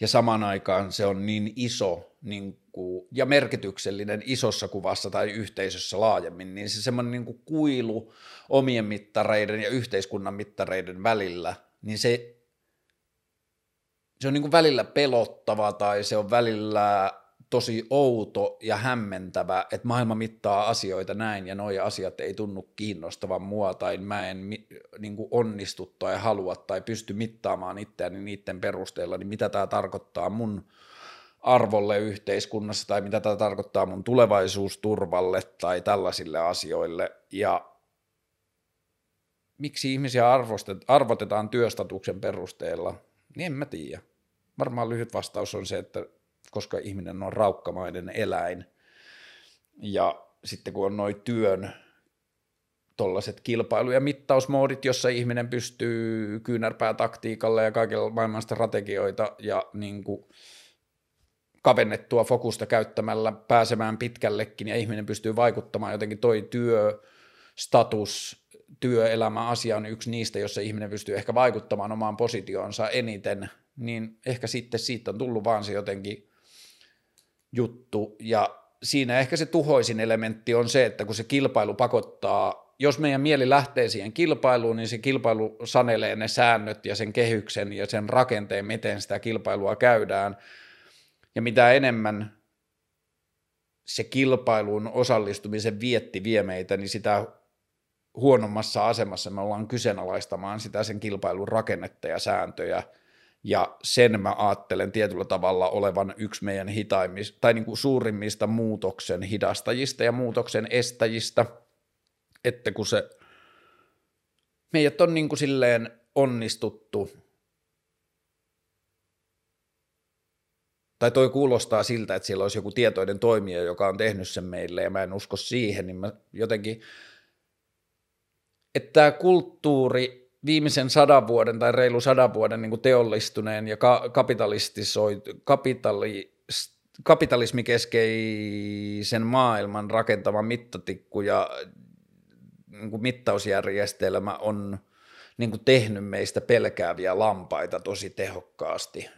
ja saman aikaan se on niin iso niin kuin, ja merkityksellinen isossa kuvassa tai yhteisössä laajemmin, niin se semmoinen niin kuilu omien mittareiden ja yhteiskunnan mittareiden välillä, niin se se on niin kuin välillä pelottava tai se on välillä tosi outo ja hämmentävä, että maailma mittaa asioita näin ja nuo asiat ei tunnu kiinnostavan mua tai mä en niin kuin onnistu tai halua tai pysty mittaamaan itseäni niiden perusteella, niin mitä tämä tarkoittaa mun arvolle yhteiskunnassa tai mitä tämä tarkoittaa mun tulevaisuusturvalle tai tällaisille asioille ja miksi ihmisiä arvotetaan työstatuksen perusteella, niin en mä tiedä. Varmaan lyhyt vastaus on se, että koska ihminen on raukkamainen eläin. Ja sitten kun on noin työn tuollaiset kilpailu- ja mittausmoodit, jossa ihminen pystyy kyynärpää taktiikalla ja kaikilla maailman strategioita ja niin kuin kavennettua fokusta käyttämällä pääsemään pitkällekin ja ihminen pystyy vaikuttamaan. Jotenkin toi työ, status, työelämä asia on yksi niistä, jossa ihminen pystyy ehkä vaikuttamaan omaan positioonsa eniten, niin ehkä sitten siitä on tullut vaan se jotenkin juttu, ja siinä ehkä se tuhoisin elementti on se, että kun se kilpailu pakottaa, jos meidän mieli lähtee siihen kilpailuun, niin se kilpailu sanelee ne säännöt ja sen kehyksen ja sen rakenteen, miten sitä kilpailua käydään, ja mitä enemmän se kilpailuun osallistumisen vietti vie meitä, niin sitä huonommassa asemassa me ollaan kyseenalaistamaan sitä sen kilpailun rakennetta ja sääntöjä – ja sen mä ajattelen tietyllä tavalla olevan yksi meidän hitaimmista, tai niin kuin suurimmista muutoksen hidastajista ja muutoksen estäjistä, että kun se, meidät on niin kuin silleen onnistuttu, tai toi kuulostaa siltä, että siellä olisi joku tietoinen toimija, joka on tehnyt sen meille, ja mä en usko siihen, niin mä jotenkin, että tämä kulttuuri viimeisen sadan vuoden tai reilu sadan vuoden niin kuin teollistuneen ja ka- kapitalistisoit, kapitali, kapitalismikeskeisen maailman rakentama mittatikku ja niin kuin mittausjärjestelmä on niin kuin tehnyt meistä pelkääviä lampaita tosi tehokkaasti.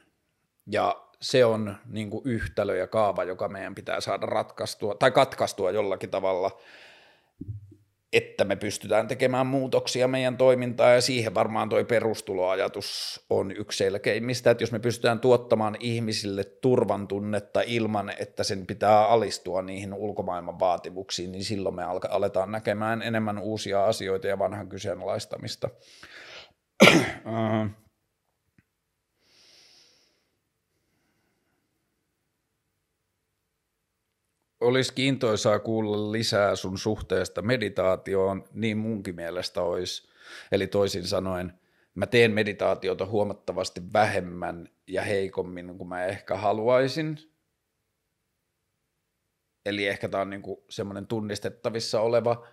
Ja se on niin kuin yhtälö ja kaava, joka meidän pitää saada ratkaistua tai katkaistua jollakin tavalla – että me pystytään tekemään muutoksia meidän toimintaan, ja siihen varmaan tuo perustuloajatus on yksi selkeimmistä, että jos me pystytään tuottamaan ihmisille turvan tunnetta ilman, että sen pitää alistua niihin ulkomaailman vaatimuksiin, niin silloin me aletaan näkemään enemmän uusia asioita ja vanhan kyseenalaistamista. [clears throat] olisi kiintoisaa kuulla lisää sun suhteesta meditaatioon, niin munkin mielestä olisi. Eli toisin sanoen, mä teen meditaatiota huomattavasti vähemmän ja heikommin kuin mä ehkä haluaisin. Eli ehkä tämä on niinku semmoinen tunnistettavissa oleva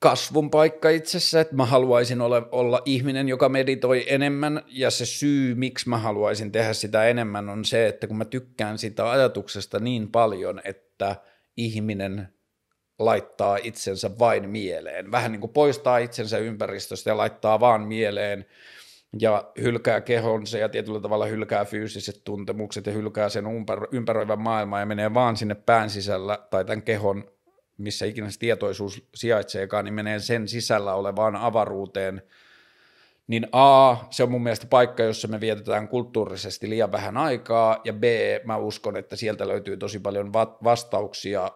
kasvun paikka itsessä, että mä haluaisin olla, olla ihminen, joka meditoi enemmän, ja se syy, miksi mä haluaisin tehdä sitä enemmän, on se, että kun mä tykkään sitä ajatuksesta niin paljon, että ihminen laittaa itsensä vain mieleen, vähän niin kuin poistaa itsensä ympäristöstä ja laittaa vaan mieleen, ja hylkää kehonsa ja tietyllä tavalla hylkää fyysiset tuntemukset ja hylkää sen ympäröivän maailman ja menee vaan sinne pään sisällä tai tämän kehon missä ikinä se tietoisuus sijaitseekaan, niin menee sen sisällä olevaan avaruuteen, niin A, se on mun mielestä paikka, jossa me vietetään kulttuurisesti liian vähän aikaa, ja B, mä uskon, että sieltä löytyy tosi paljon vastauksia,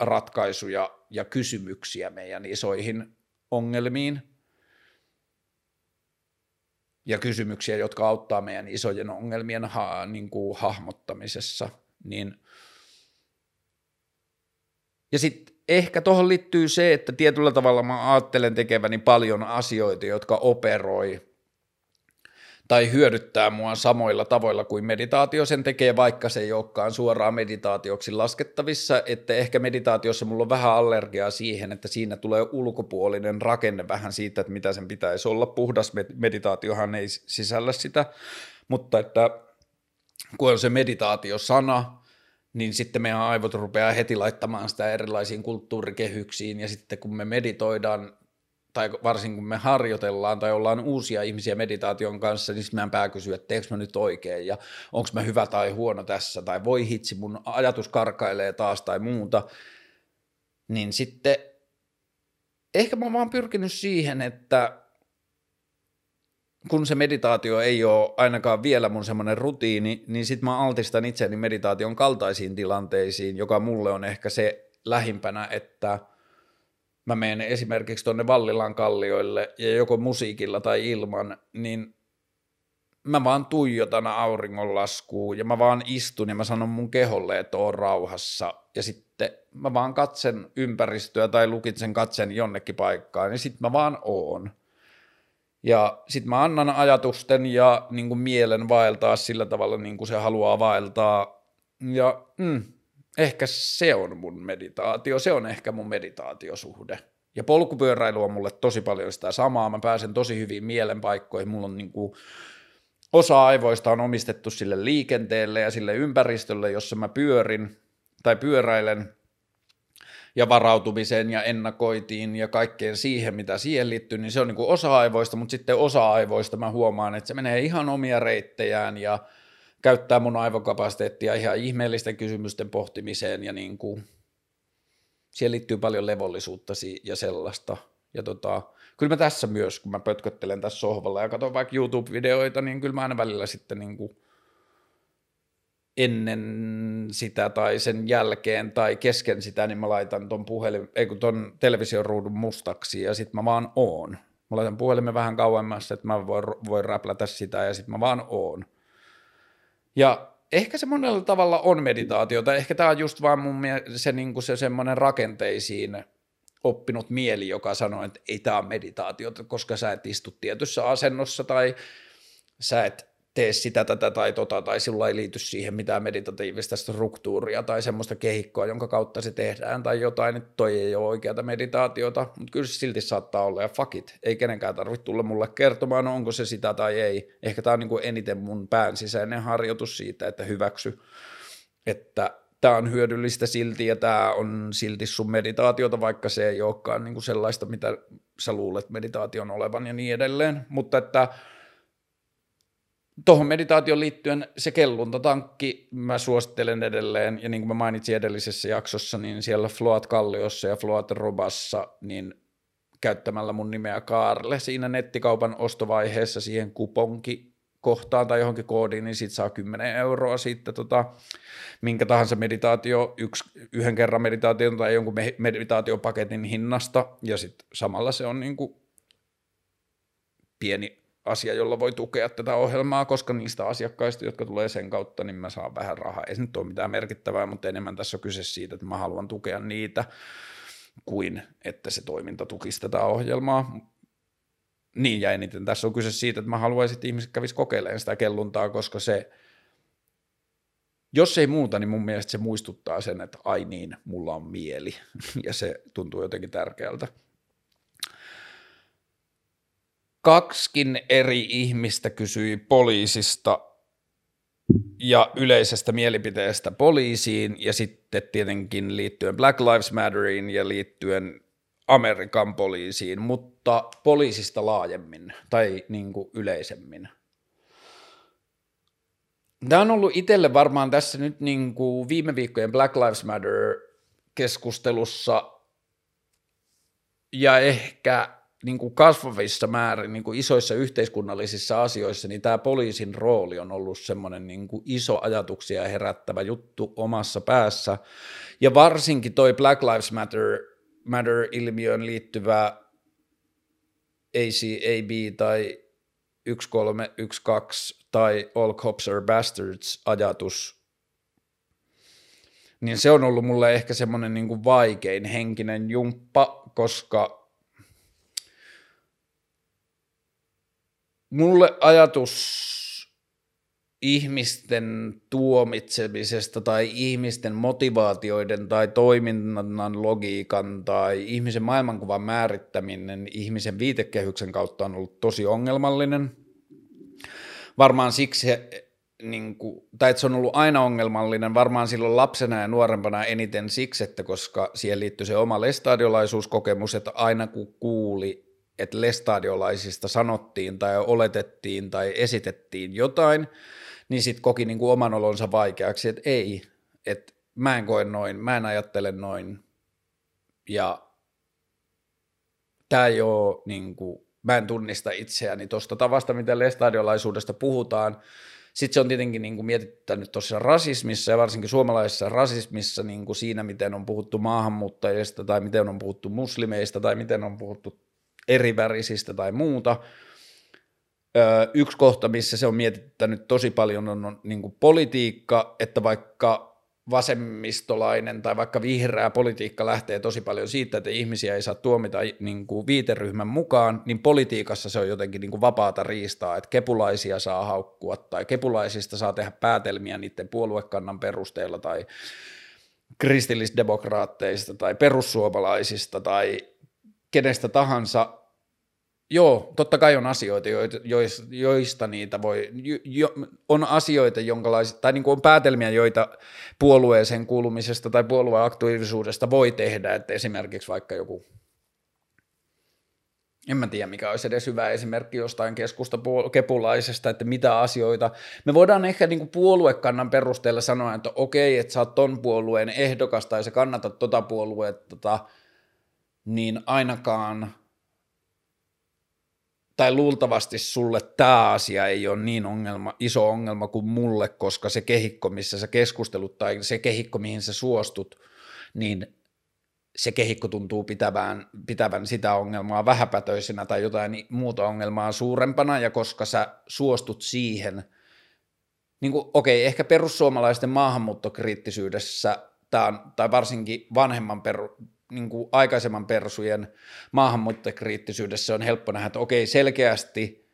ratkaisuja ja kysymyksiä meidän isoihin ongelmiin, ja kysymyksiä, jotka auttaa meidän isojen ongelmien ha, niin kuin hahmottamisessa, niin – ja sitten ehkä tuohon liittyy se, että tietyllä tavalla mä ajattelen tekeväni paljon asioita, jotka operoi tai hyödyttää mua samoilla tavoilla kuin meditaatio sen tekee, vaikka se ei olekaan suoraan meditaatioksi laskettavissa, että ehkä meditaatiossa mulla on vähän allergiaa siihen, että siinä tulee ulkopuolinen rakenne vähän siitä, että mitä sen pitäisi olla. Puhdas meditaatiohan ei sisällä sitä, mutta että kun on se meditaatiosana, niin sitten meidän aivot rupeaa heti laittamaan sitä erilaisiin kulttuurikehyksiin, ja sitten kun me meditoidaan, tai varsinkin kun me harjoitellaan tai ollaan uusia ihmisiä meditaation kanssa, niin sitten meidän pää kysyy, että teekö mä nyt oikein, ja onko mä hyvä tai huono tässä, tai voi hitsi, mun ajatus karkailee taas tai muuta, niin sitten ehkä mä oon vaan pyrkinyt siihen, että kun se meditaatio ei ole ainakaan vielä mun semmoinen rutiini, niin sit mä altistan itseäni meditaation kaltaisiin tilanteisiin, joka mulle on ehkä se lähimpänä, että mä menen esimerkiksi tuonne Vallilan kallioille ja joko musiikilla tai ilman, niin mä vaan tuijotan auringonlaskuun ja mä vaan istun ja mä sanon mun keholle, että oon rauhassa ja sitten mä vaan katsen ympäristöä tai lukitsen katsen jonnekin paikkaan ja sitten mä vaan oon. Ja sitten mä annan ajatusten ja niin kuin mielen vaeltaa sillä tavalla, niin kuin se haluaa vaeltaa. Ja mm, ehkä se on mun meditaatio, se on ehkä mun meditaatiosuhde. Ja polkupyöräily on mulle tosi paljon sitä samaa, mä pääsen tosi hyvin mielenpaikkoihin, mulla on niin kuin, osa aivoista on omistettu sille liikenteelle ja sille ympäristölle, jossa mä pyörin tai pyöräilen, ja varautumiseen ja ennakoitiin ja kaikkeen siihen, mitä siihen liittyy, niin se on niin kuin osa aivoista, mutta sitten osa aivoista mä huomaan, että se menee ihan omia reittejään ja käyttää mun aivokapasiteettia ihan ihmeellisten kysymysten pohtimiseen ja niin kuin, siihen liittyy paljon levollisuutta ja sellaista. Ja tota, kyllä mä tässä myös, kun mä pötköttelen tässä sohvalla ja katson vaikka YouTube-videoita, niin kyllä mä aina välillä sitten niin kuin ennen sitä tai sen jälkeen tai kesken sitä, niin mä laitan ton, puhelin, ei kun ton television ruudun mustaksi ja sitten mä vaan oon. Mä laitan puhelimen vähän kauemmas, että mä voin, voin räplätä sitä ja sitten mä vaan oon. Ja ehkä se monella tavalla on meditaatiota, ehkä tämä on just vaan mun mielestä se, niin se semmoinen rakenteisiin oppinut mieli, joka sanoo, että ei tämä ole meditaatiota, koska sä et istu tietyssä asennossa tai sä et tee sitä, tätä tai tota, tai sillä ei liity siihen mitään meditatiivista struktuuria tai semmoista kehikkoa, jonka kautta se tehdään tai jotain, että toi ei ole oikeata meditaatiota, mutta kyllä se silti saattaa olla ja fuck it, ei kenenkään tarvitse tulla mulle kertomaan, onko se sitä tai ei. Ehkä tämä on niin kuin eniten mun pään sisäinen harjoitus siitä, että hyväksy, että tämä on hyödyllistä silti ja tämä on silti sun meditaatiota, vaikka se ei olekaan niin kuin sellaista, mitä sä luulet meditaation olevan ja niin edelleen, mutta että Tuohon meditaation liittyen se kelluntatankki mä suosittelen edelleen, ja niin kuin mä mainitsin edellisessä jaksossa, niin siellä Float Kalliossa ja Float Robassa, niin käyttämällä mun nimeä Kaarle siinä nettikaupan ostovaiheessa siihen kuponki kohtaan tai johonkin koodiin, niin siitä saa 10 euroa siitä tota, minkä tahansa meditaatio, yksi, yhden kerran meditaation tai jonkun meditaatiopaketin hinnasta, ja sitten samalla se on niin kuin pieni asia, jolla voi tukea tätä ohjelmaa, koska niistä asiakkaista, jotka tulee sen kautta, niin mä saan vähän rahaa. Ei se nyt ole mitään merkittävää, mutta enemmän tässä on kyse siitä, että mä haluan tukea niitä, kuin että se toiminta tukisi tätä ohjelmaa. Niin, ja eniten tässä on kyse siitä, että mä haluaisin, että ihmiset kävis kokeilemaan sitä kelluntaa, koska se, jos ei muuta, niin mun mielestä se muistuttaa sen, että ai niin, mulla on mieli, [laughs] ja se tuntuu jotenkin tärkeältä kaksikin eri ihmistä kysyi poliisista ja yleisestä mielipiteestä poliisiin ja sitten tietenkin liittyen Black Lives Matteriin ja liittyen Amerikan poliisiin, mutta poliisista laajemmin tai niin kuin yleisemmin. Tämä on ollut itselle varmaan tässä nyt niin kuin viime viikkojen Black Lives Matter keskustelussa ja ehkä niin kuin kasvavissa määrin niin kuin isoissa yhteiskunnallisissa asioissa, niin tämä poliisin rooli on ollut semmoinen niin iso ajatuksia herättävä juttu omassa päässä. Ja varsinkin toi Black Lives Matter, Matter-ilmiöön liittyvä ACAB tai 1312 tai All Cops are Bastards ajatus, niin se on ollut mulle ehkä semmoinen niin kuin vaikein henkinen jumppa, koska mulle ajatus ihmisten tuomitsemisesta tai ihmisten motivaatioiden tai toiminnan logiikan tai ihmisen maailmankuvan määrittäminen ihmisen viitekehyksen kautta on ollut tosi ongelmallinen. Varmaan siksi, niin kuin, tai että se on ollut aina ongelmallinen, varmaan silloin lapsena ja nuorempana eniten siksi, että koska siihen liittyy se oma lestadiolaisuuskokemus, että aina kun kuuli että lestadiolaisista sanottiin tai oletettiin tai esitettiin jotain, niin sitten koki niin kuin oman olonsa vaikeaksi, että ei, että mä en koe noin, mä en ajattele noin, ja tämä ei ole niin kuin mä en tunnista itseäni tuosta tavasta, miten lestadiolaisuudesta puhutaan. Sitten se on tietenkin niin kuin mietittänyt tuossa rasismissa ja varsinkin suomalaisessa rasismissa niin kuin siinä, miten on puhuttu maahanmuuttajista tai miten on puhuttu muslimeista tai miten on puhuttu erivärisistä tai muuta. Öö, yksi kohta, missä se on mietittänyt tosi paljon on, on niin politiikka, että vaikka vasemmistolainen tai vaikka vihreä politiikka lähtee tosi paljon siitä, että ihmisiä ei saa tuomita niin kuin viiteryhmän mukaan, niin politiikassa se on jotenkin niin kuin vapaata riistaa, että kepulaisia saa haukkua tai kepulaisista saa tehdä päätelmiä niiden puoluekannan perusteella tai kristillisdemokraatteista tai perussuomalaisista tai kenestä tahansa. Joo, totta kai on asioita, joista, niitä voi, jo, on asioita, jonkalaisia, tai niin kuin on päätelmiä, joita puolueeseen kuulumisesta tai puolueaktiivisuudesta voi tehdä, että esimerkiksi vaikka joku, en mä tiedä mikä olisi edes hyvä esimerkki jostain keskusta kepulaisesta, että mitä asioita, me voidaan ehkä niin kuin puoluekannan perusteella sanoa, että okei, että sä oot ton puolueen ehdokas tai sä kannatat tota puoluetta, niin ainakaan – tai luultavasti sulle tämä asia ei ole niin ongelma, iso ongelma kuin mulle, koska se kehikko, missä sä keskustelut tai se kehikko, mihin sä suostut, niin se kehikko tuntuu pitävän, pitävän sitä ongelmaa vähäpätöisenä tai jotain muuta ongelmaa suurempana, ja koska sä suostut siihen, niin kuin, okei, ehkä perussuomalaisten maahanmuuttokriittisyydessä, tai varsinkin vanhemman peru, niin kuin aikaisemman persujen maahanmuuttajokriittisyydessä on helppo nähdä, että okei, selkeästi,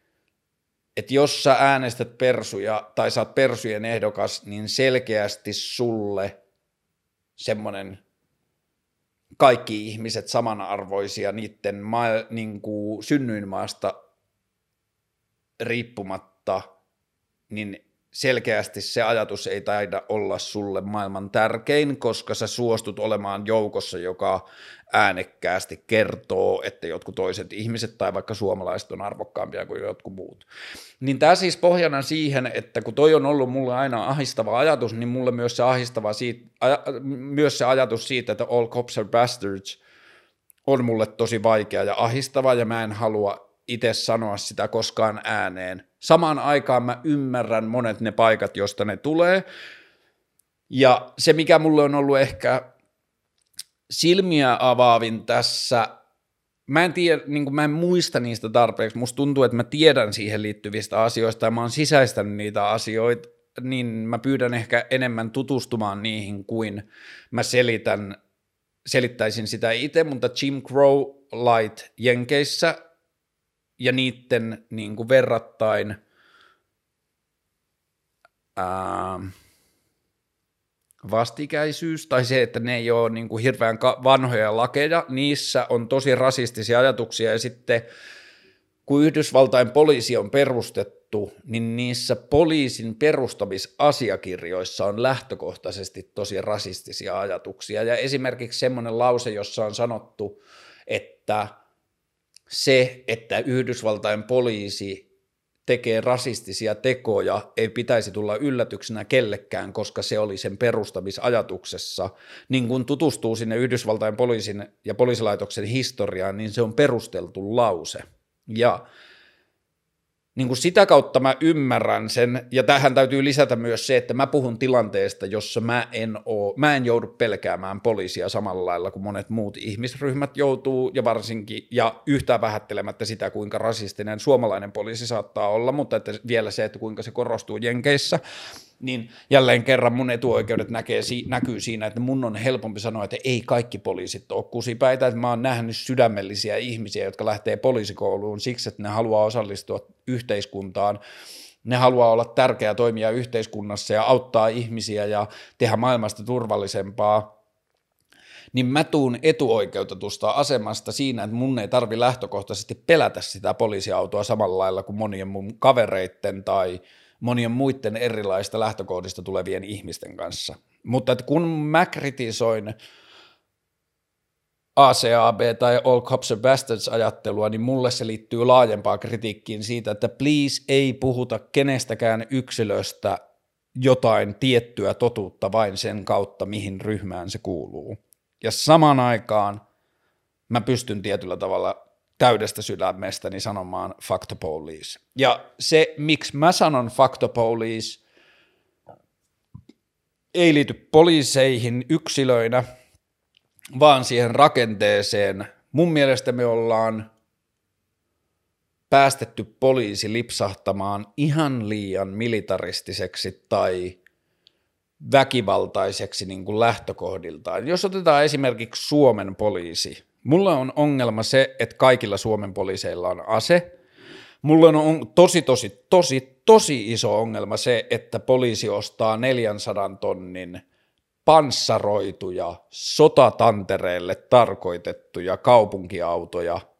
että jos sä äänestät persuja tai saat persujen ehdokas, niin selkeästi sulle semmoinen kaikki ihmiset samanarvoisia niiden maa, niin kuin synnyinmaasta riippumatta, niin selkeästi se ajatus ei taida olla sulle maailman tärkein, koska sä suostut olemaan joukossa, joka äänekkäästi kertoo, että jotkut toiset ihmiset tai vaikka suomalaiset on arvokkaampia kuin jotkut muut. Niin tämä siis pohjana siihen, että kun toi on ollut mulle aina ahistava ajatus, niin mulle myös se ahistava siitä, aja, myös se ajatus siitä, että all cops are bastards on mulle tosi vaikea ja ahistava ja mä en halua itse sanoa sitä koskaan ääneen. Samaan aikaan mä ymmärrän monet ne paikat, josta ne tulee. Ja se, mikä mulle on ollut ehkä silmiä avaavin tässä, mä en, tiedä, niin mä en muista niistä tarpeeksi, musta tuntuu, että mä tiedän siihen liittyvistä asioista ja mä oon sisäistänyt niitä asioita, niin mä pyydän ehkä enemmän tutustumaan niihin kuin mä selitän, selittäisin sitä itse, mutta Jim Crow Light Jenkeissä ja niiden niin kuin verrattain ää, vastikäisyys tai se, että ne ei ole niin kuin hirveän vanhoja lakeja, niissä on tosi rasistisia ajatuksia ja sitten kun Yhdysvaltain poliisi on perustettu, niin niissä poliisin perustamisasiakirjoissa on lähtökohtaisesti tosi rasistisia ajatuksia. Ja esimerkiksi semmoinen lause, jossa on sanottu, että se, että Yhdysvaltain poliisi tekee rasistisia tekoja, ei pitäisi tulla yllätyksenä kellekään, koska se oli sen perustamisajatuksessa. Niin kun tutustuu sinne Yhdysvaltain poliisin ja poliisilaitoksen historiaan, niin se on perusteltu lause. Ja niin kuin sitä kautta mä ymmärrän sen, ja tähän täytyy lisätä myös se, että mä puhun tilanteesta, jossa mä en, oo, mä en joudu pelkäämään poliisia samalla lailla kuin monet muut ihmisryhmät joutuu, ja varsinkin, ja yhtään vähättelemättä sitä, kuinka rasistinen suomalainen poliisi saattaa olla, mutta että vielä se, että kuinka se korostuu Jenkeissä, niin jälleen kerran mun etuoikeudet näkee, näkyy siinä, että mun on helpompi sanoa, että ei kaikki poliisit ole kusipäitä, että mä oon nähnyt sydämellisiä ihmisiä, jotka lähtee poliisikouluun siksi, että ne haluaa osallistua yhteiskuntaan, ne haluaa olla tärkeä toimija yhteiskunnassa ja auttaa ihmisiä ja tehdä maailmasta turvallisempaa, niin mä tuun etuoikeutetusta asemasta siinä, että mun ei tarvi lähtökohtaisesti pelätä sitä poliisiautoa samalla lailla kuin monien mun kavereitten tai – monien muiden erilaista lähtökohdista tulevien ihmisten kanssa. Mutta että kun mä kritisoin ACAB tai All Cops are Bastards ajattelua, niin mulle se liittyy laajempaan kritiikkiin siitä, että please ei puhuta kenestäkään yksilöstä jotain tiettyä totuutta vain sen kautta, mihin ryhmään se kuuluu. Ja samaan aikaan mä pystyn tietyllä tavalla täydestä sydämestäni sanomaan fuck the police. Ja se, miksi mä sanon the police, ei liity poliiseihin yksilöinä, vaan siihen rakenteeseen. Mun mielestä me ollaan päästetty poliisi lipsahtamaan ihan liian militaristiseksi tai väkivaltaiseksi niin kuin lähtökohdiltaan. Jos otetaan esimerkiksi Suomen poliisi, mulla on ongelma se, että kaikilla Suomen poliiseilla on ase. Mulla on tosi, tosi, tosi, tosi iso ongelma se, että poliisi ostaa 400 tonnin panssaroituja, sotatantereille tarkoitettuja kaupunkiautoja –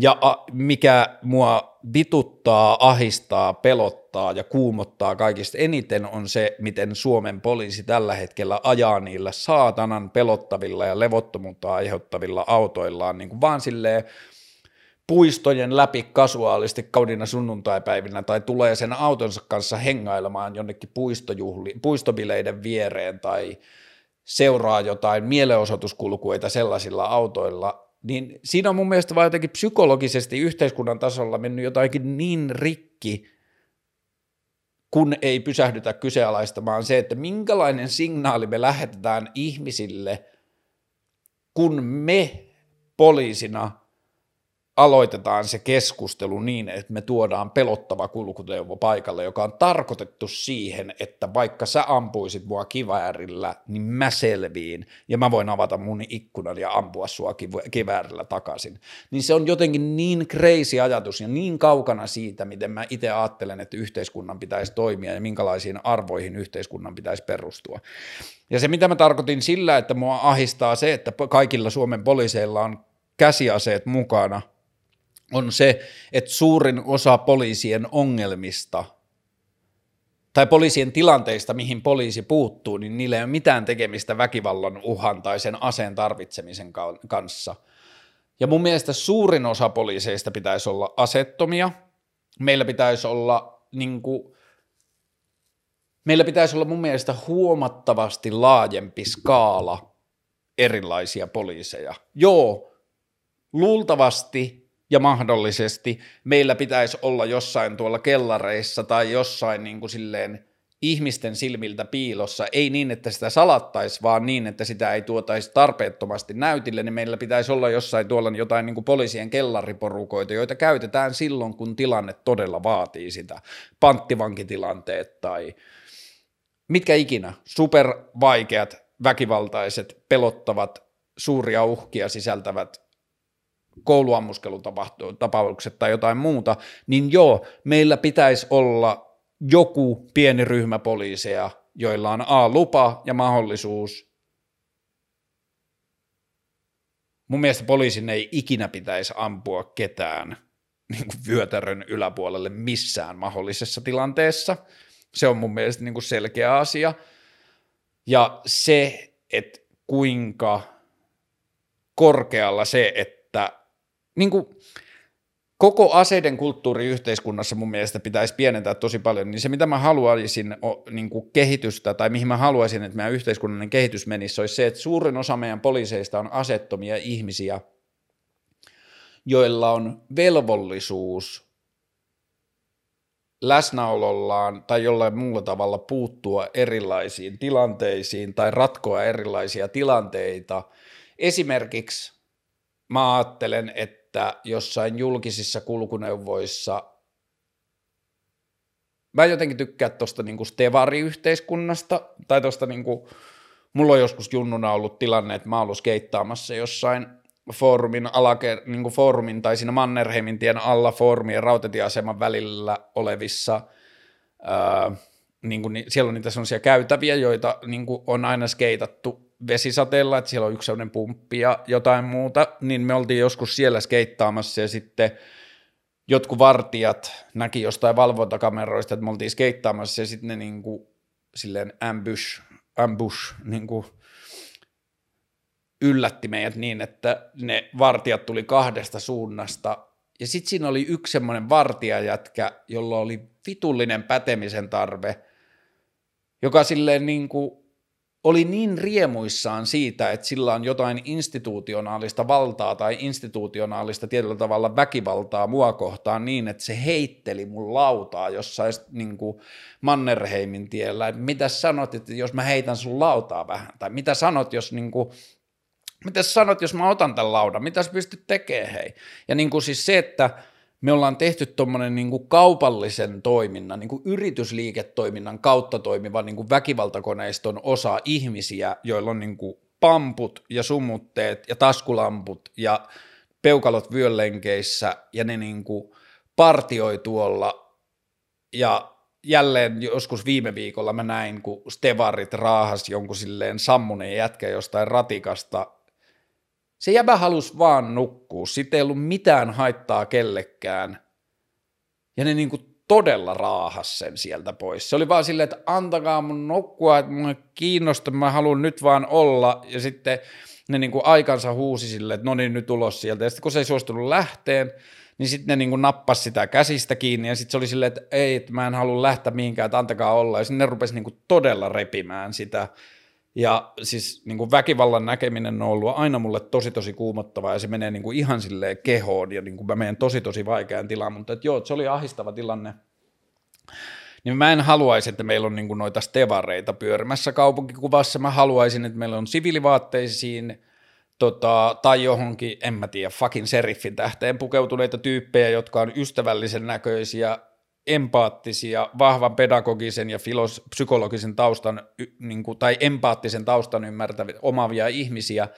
ja mikä mua vituttaa, ahistaa, pelottaa ja kuumottaa kaikista eniten on se, miten Suomen poliisi tällä hetkellä ajaa niillä saatanan pelottavilla ja levottomuutta aiheuttavilla autoillaan, niin kuin vaan silleen puistojen läpi kasuaalisti kaudina sunnuntaipäivinä tai tulee sen autonsa kanssa hengailemaan jonnekin puistojuhli, puistobileiden viereen tai seuraa jotain mielenosoituskulkueita sellaisilla autoilla, niin siinä on mun mielestä vaan jotenkin psykologisesti yhteiskunnan tasolla mennyt jotakin niin rikki, kun ei pysähdytä kyseenalaistamaan se, että minkälainen signaali me lähetetään ihmisille, kun me poliisina – aloitetaan se keskustelu niin, että me tuodaan pelottava kulkuneuvo paikalle, joka on tarkoitettu siihen, että vaikka sä ampuisit mua kiväärillä, niin mä selviin ja mä voin avata mun ikkunan ja ampua sua kiväärillä takaisin. Niin se on jotenkin niin crazy ajatus ja niin kaukana siitä, miten mä itse ajattelen, että yhteiskunnan pitäisi toimia ja minkälaisiin arvoihin yhteiskunnan pitäisi perustua. Ja se, mitä mä tarkoitin sillä, että mua ahistaa se, että kaikilla Suomen poliiseilla on käsiaseet mukana – on se, että suurin osa poliisien ongelmista tai poliisien tilanteista, mihin poliisi puuttuu, niin niillä ei ole mitään tekemistä väkivallan uhan tai sen aseen tarvitsemisen kanssa. Ja mun mielestä suurin osa poliiseista pitäisi olla asettomia. Meillä pitäisi olla niin kuin, meillä pitäisi olla mun mielestä huomattavasti laajempi skaala erilaisia poliiseja. Joo, luultavasti ja mahdollisesti meillä pitäisi olla jossain tuolla kellareissa tai jossain niin kuin silleen ihmisten silmiltä piilossa, ei niin, että sitä salattaisi, vaan niin, että sitä ei tuotaisi tarpeettomasti näytille, niin meillä pitäisi olla jossain tuolla jotain niin kuin poliisien kellariporukoita, joita käytetään silloin, kun tilanne todella vaatii sitä, panttivankitilanteet tai mitkä ikinä, supervaikeat, väkivaltaiset, pelottavat, suuria uhkia sisältävät kouluammuskelutapaukset tai jotain muuta, niin joo, meillä pitäisi olla joku pieni ryhmä poliiseja, joilla on A-lupa ja mahdollisuus. Mun mielestä poliisin ei ikinä pitäisi ampua ketään niin kuin vyötärön yläpuolelle missään mahdollisessa tilanteessa. Se on mun mielestä niin kuin selkeä asia. Ja se, että kuinka korkealla se, että niin kuin, koko aseiden kulttuuri yhteiskunnassa mun mielestä pitäisi pienentää tosi paljon, niin se mitä mä haluaisin niin kuin kehitystä tai mihin mä haluaisin, että meidän yhteiskunnallinen kehitys menisi, olisi se, että suurin osa meidän poliiseista on asettomia ihmisiä, joilla on velvollisuus läsnäolollaan tai jollain muulla tavalla puuttua erilaisiin tilanteisiin tai ratkoa erilaisia tilanteita. Esimerkiksi mä ajattelen, että että jossain julkisissa kulkuneuvoissa mä jotenkin tykkään tuosta niinku stevariyhteiskunnasta, tai tuosta niinku, mulla on joskus junnuna ollut tilanne, että mä oon skeittaamassa jossain foorumin, alake, niinku foorumin tai siinä Mannerheimin tien alla foorumien ja rautatieaseman välillä olevissa, ää, niinku, siellä on niitä sellaisia käytäviä, joita niinku on aina skeitattu vesisateella, että siellä on yksi sellainen pumppi ja jotain muuta, niin me oltiin joskus siellä skeittaamassa ja sitten jotkut vartijat näki jostain valvontakameroista, että me oltiin skeittaamassa ja sitten ne niin kuin, silleen ambush, ambush niin kuin, yllätti meidät niin, että ne vartijat tuli kahdesta suunnasta. Ja sitten siinä oli yksi semmoinen vartijajätkä, jolla oli vitullinen pätemisen tarve, joka silleen niin kuin oli niin riemuissaan siitä, että sillä on jotain institutionaalista valtaa tai institutionaalista tietyllä tavalla väkivaltaa mua kohtaan niin, että se heitteli mun lautaa jossain niin kuin Mannerheimin tiellä, että mitä sanot, että jos mä heitän sun lautaa vähän, tai mitä sanot, jos niin kuin, mitä sanot, jos mä otan tämän laudan, mitä sä pystyt tekemään, hei. Ja niin kuin siis se, että me ollaan tehty tuommoinen niin kaupallisen toiminnan, niin kuin yritysliiketoiminnan kautta toimiva niin kuin väkivaltakoneiston osa ihmisiä, joilla on niin kuin pamput ja sumutteet ja taskulamput ja peukalot vyöllenkeissä ja ne niin kuin partioi tuolla. Ja jälleen joskus viime viikolla mä näin, kun Stevarit raahas jonkun silleen sammuneen jätkä jostain ratikasta se jäbä halusi vaan nukkua, siitä ei ollut mitään haittaa kellekään. Ja ne niinku todella raahas sen sieltä pois. Se oli vaan silleen, että antakaa mun nukkua, että mun kiinnosta, mä haluan nyt vaan olla. Ja sitten ne niinku aikansa huusi silleen, että no niin, nyt ulos sieltä. Ja sitten kun se ei suostunut lähteen, niin sitten ne niinku nappasi sitä käsistä kiinni ja sitten se oli silleen, että ei, että mä en halua lähteä mihinkään, että antakaa olla. Ja sitten ne rupesi niinku todella repimään sitä. Ja siis niin kuin väkivallan näkeminen on ollut aina mulle tosi tosi kuumottavaa ja se menee niin kuin ihan silleen kehoon ja niin kuin mä menen tosi tosi vaikeaan tilaan, mutta että joo, se oli ahistava tilanne. Niin mä en haluaisi, että meillä on niin kuin noita stevareita pyörimässä kaupunkikuvassa, mä haluaisin, että meillä on siviilivaatteisiin tota, tai johonkin, en mä tiedä, fucking seriffin tähteen pukeutuneita tyyppejä, jotka on ystävällisen näköisiä, empaattisia, vahvan pedagogisen ja filos, psykologisen taustan niin kuin, tai empaattisen taustan ymmärtäviä omavia ihmisiä,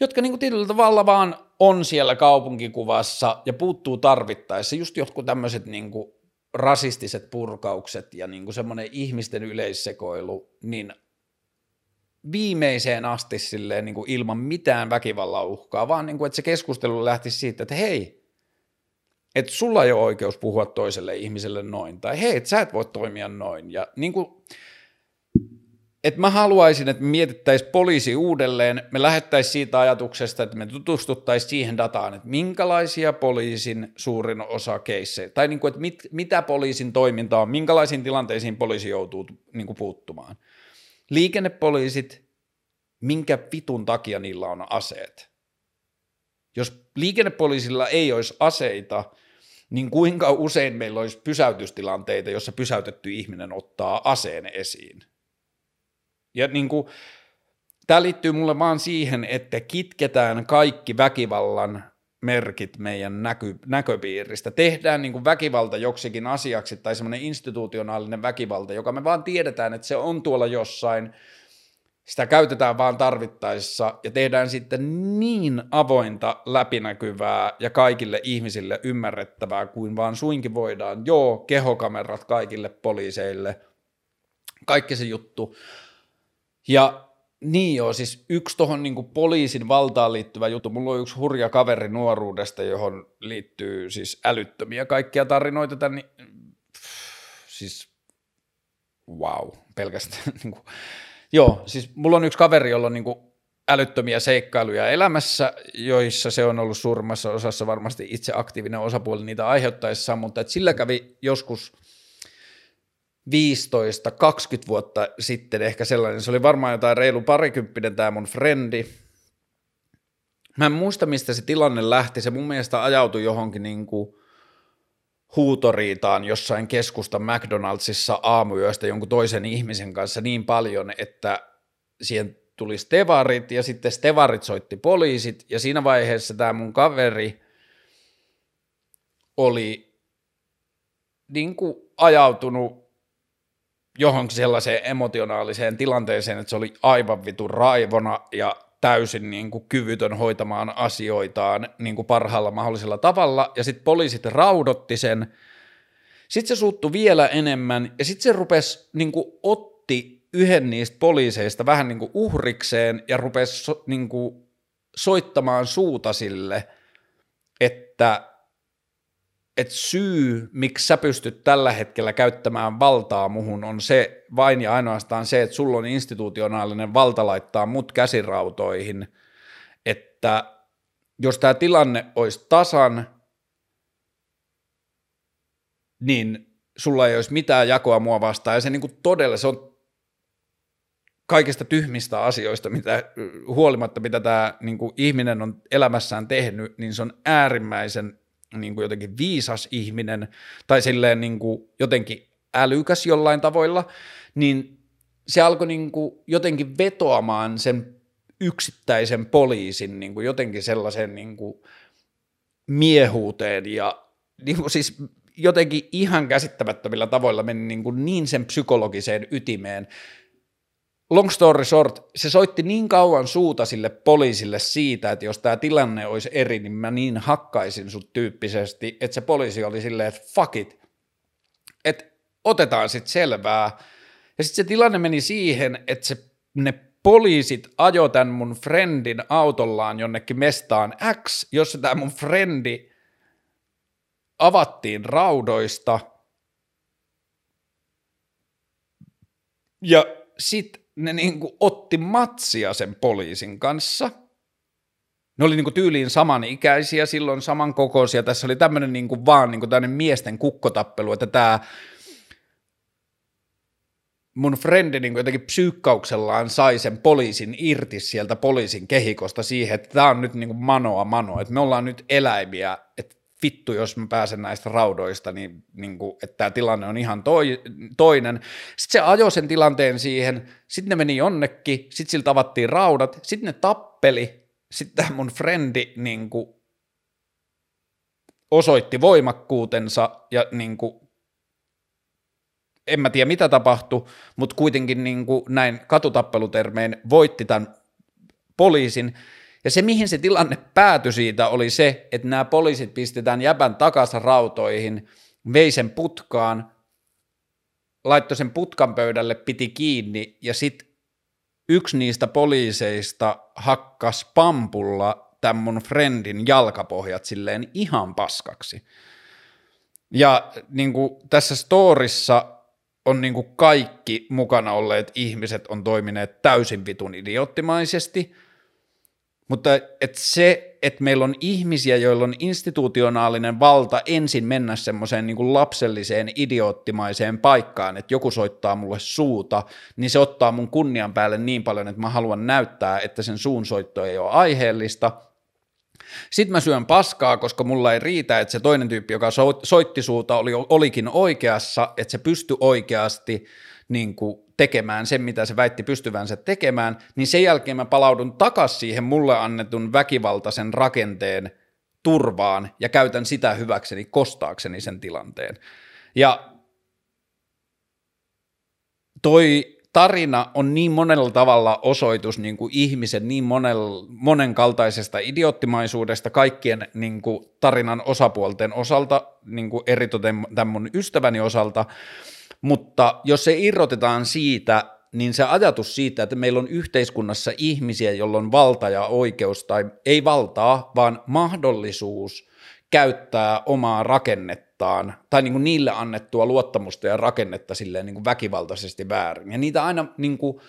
jotka niin kuin tietyllä tavalla vaan on siellä kaupunkikuvassa ja puuttuu tarvittaessa. Just jotkut tämmöiset niin rasistiset purkaukset ja niin semmoinen ihmisten yleissekoilu, niin viimeiseen asti silleen niin kuin ilman mitään väkivallan uhkaa, vaan niin kuin, että se keskustelu lähti siitä, että hei, että sulla ei ole oikeus puhua toiselle ihmiselle noin, tai hei, sä et voi toimia noin. Ja niin kuin, että mä haluaisin, että me mietittäisiin poliisi uudelleen, me lähettäisiin siitä ajatuksesta, että me tutustuttaisiin siihen dataan, että minkälaisia poliisin suurin osa keissejä, tai niin kuin, että mit, mitä poliisin toiminta on, minkälaisiin tilanteisiin poliisi joutuu niin kuin puuttumaan. Liikennepoliisit, minkä vitun takia niillä on aseet? Jos liikennepoliisilla ei olisi aseita, niin kuinka usein meillä olisi pysäytystilanteita, jossa pysäytetty ihminen ottaa aseen esiin. Ja niin kuin, tämä liittyy mulle vaan siihen, että kitketään kaikki väkivallan merkit meidän näky, näköpiiristä. Tehdään niin kuin väkivalta joksikin asiaksi tai semmoinen institutionaalinen väkivalta, joka me vaan tiedetään, että se on tuolla jossain – sitä käytetään vaan tarvittaessa ja tehdään sitten niin avointa, läpinäkyvää ja kaikille ihmisille ymmärrettävää kuin vaan suinkin voidaan. Joo, kehokamerat kaikille poliiseille, kaikki se juttu. Ja niin joo, siis yksi tuohon niin poliisin valtaan liittyvä juttu. Mulla on yksi hurja kaveri nuoruudesta, johon liittyy siis älyttömiä kaikkia tarinoita. Tämän, siis wow, pelkästään [laughs] niin kuin, Joo, siis mulla on yksi kaveri, jolla on niin älyttömiä seikkailuja elämässä, joissa se on ollut suurimmassa osassa varmasti itse aktiivinen osapuoli niitä aiheuttaessa, mutta että sillä kävi joskus 15-20 vuotta sitten ehkä sellainen, se oli varmaan jotain reilu parikymppinen tämä mun frendi. Mä en muista, mistä se tilanne lähti, se mun mielestä ajautui johonkin niin kuin huutoriitaan jossain keskusta McDonaldsissa aamuyöstä jonkun toisen ihmisen kanssa niin paljon, että siihen tuli stevarit ja sitten stevarit soitti poliisit. Ja siinä vaiheessa tämä mun kaveri oli niin kuin ajautunut johonkin sellaiseen emotionaaliseen tilanteeseen, että se oli aivan vitu raivona ja täysin niin kuin kyvytön hoitamaan asioitaan niin kuin parhaalla mahdollisella tavalla, ja sitten poliisit raudotti sen, sitten se suuttu vielä enemmän, ja sitten se rupesi, niin kuin otti yhden niistä poliiseista vähän niin kuin uhrikseen, ja rupesi so, niin kuin soittamaan suuta sille, että että syy, miksi sä pystyt tällä hetkellä käyttämään valtaa muhun, on se vain ja ainoastaan se, että sulla on institutionaalinen valta laittaa mut käsirautoihin, että jos tämä tilanne olisi tasan, niin sulla ei olisi mitään jakoa mua vastaan, ja se niin kuin todella, se on kaikista tyhmistä asioista, mitä, huolimatta mitä tämä niin kuin ihminen on elämässään tehnyt, niin se on äärimmäisen niin kuin jotenkin viisas ihminen tai silleen niin kuin jotenkin älykäs jollain tavoilla, niin se alkoi niin kuin jotenkin vetoamaan sen yksittäisen poliisin niin kuin jotenkin sellaisen niin kuin miehuuteen ja niin kuin siis jotenkin ihan käsittämättömillä tavoilla meni niin, kuin niin sen psykologiseen ytimeen. Long story short, se soitti niin kauan suuta sille poliisille siitä, että jos tämä tilanne olisi eri, niin mä niin hakkaisin sut tyyppisesti, että se poliisi oli silleen, että fuck it, että otetaan sitten selvää. Ja sitten se tilanne meni siihen, että se, ne poliisit ajo tämän mun friendin autollaan jonnekin mestaan X, jossa tämä mun frendi avattiin raudoista ja sitten ne niinku otti matsia sen poliisin kanssa. Ne oli niinku tyyliin samanikäisiä, silloin samankokoisia. Tässä oli tämmöinen niinku vaan niinku miesten kukkotappelu, että tämä mun frendi niin jotenkin psyykkauksellaan sai sen poliisin irti sieltä poliisin kehikosta siihen, että tämä on nyt niin kuin manoa manoa, että me ollaan nyt eläimiä, että vittu, jos mä pääsen näistä raudoista, niin, niin kuin, että tämä tilanne on ihan toi, toinen. Sitten se ajoi sen tilanteen siihen, sitten ne meni jonnekin, sitten siltä avattiin raudat, sitten ne tappeli, sitten mun frendi niin kuin, osoitti voimakkuutensa ja niin kuin, en mä tiedä mitä tapahtui, mutta kuitenkin niin kuin näin katutappelutermein voitti tämän poliisin. Ja se, mihin se tilanne päätyi siitä, oli se, että nämä poliisit pistetään jäbän takaisin rautoihin, vei sen putkaan, laittoi sen putkan pöydälle, piti kiinni ja sitten yksi niistä poliiseista hakkas pampulla tämän mun friendin jalkapohjat silleen ihan paskaksi. Ja niin kuin tässä storissa on niin kuin kaikki mukana olleet ihmiset on toimineet täysin vitun idioottimaisesti, mutta et se, että meillä on ihmisiä, joilla on institutionaalinen valta ensin mennä semmoiseen niin lapselliseen idioottimaiseen paikkaan, että joku soittaa mulle suuta, niin se ottaa mun kunnian päälle niin paljon, että mä haluan näyttää, että sen suun soitto ei ole aiheellista – sitten mä syön paskaa, koska mulla ei riitä, että se toinen tyyppi, joka soitti suuta, oli, olikin oikeassa, että se pystyi oikeasti niin kuin tekemään sen, mitä se väitti pystyvänsä tekemään, niin sen jälkeen mä palaudun takaisin siihen mulle annetun väkivaltaisen rakenteen turvaan ja käytän sitä hyväkseni kostaakseni sen tilanteen. Ja toi tarina on niin monella tavalla osoitus niin kuin ihmisen niin monel, monenkaltaisesta idioottimaisuudesta kaikkien niin kuin tarinan osapuolten osalta, niin kuin eritoten tämän mun ystäväni osalta, mutta jos se irrotetaan siitä, niin se ajatus siitä, että meillä on yhteiskunnassa ihmisiä, joilla on valta ja oikeus, tai ei valtaa, vaan mahdollisuus käyttää omaa rakennetta, rakennettaan, tai niin kuin niille annettua luottamusta ja rakennetta silleen niin kuin väkivaltaisesti väärin. Ja niitä aina niin kuin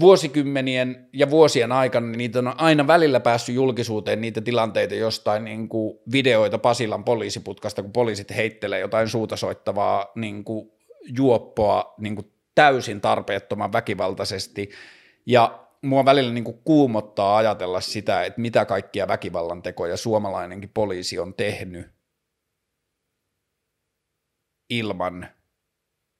vuosikymmenien ja vuosien aikana niin niitä on aina välillä päässyt julkisuuteen niitä tilanteita jostain niin kuin videoita Pasilan poliisiputkasta, kun poliisit heittelee jotain suuta soittavaa niin kuin juoppoa niin kuin täysin tarpeettoman väkivaltaisesti. Ja mua välillä niin kuin kuumottaa ajatella sitä, että mitä kaikkia väkivallan tekoja suomalainenkin poliisi on tehnyt ilman,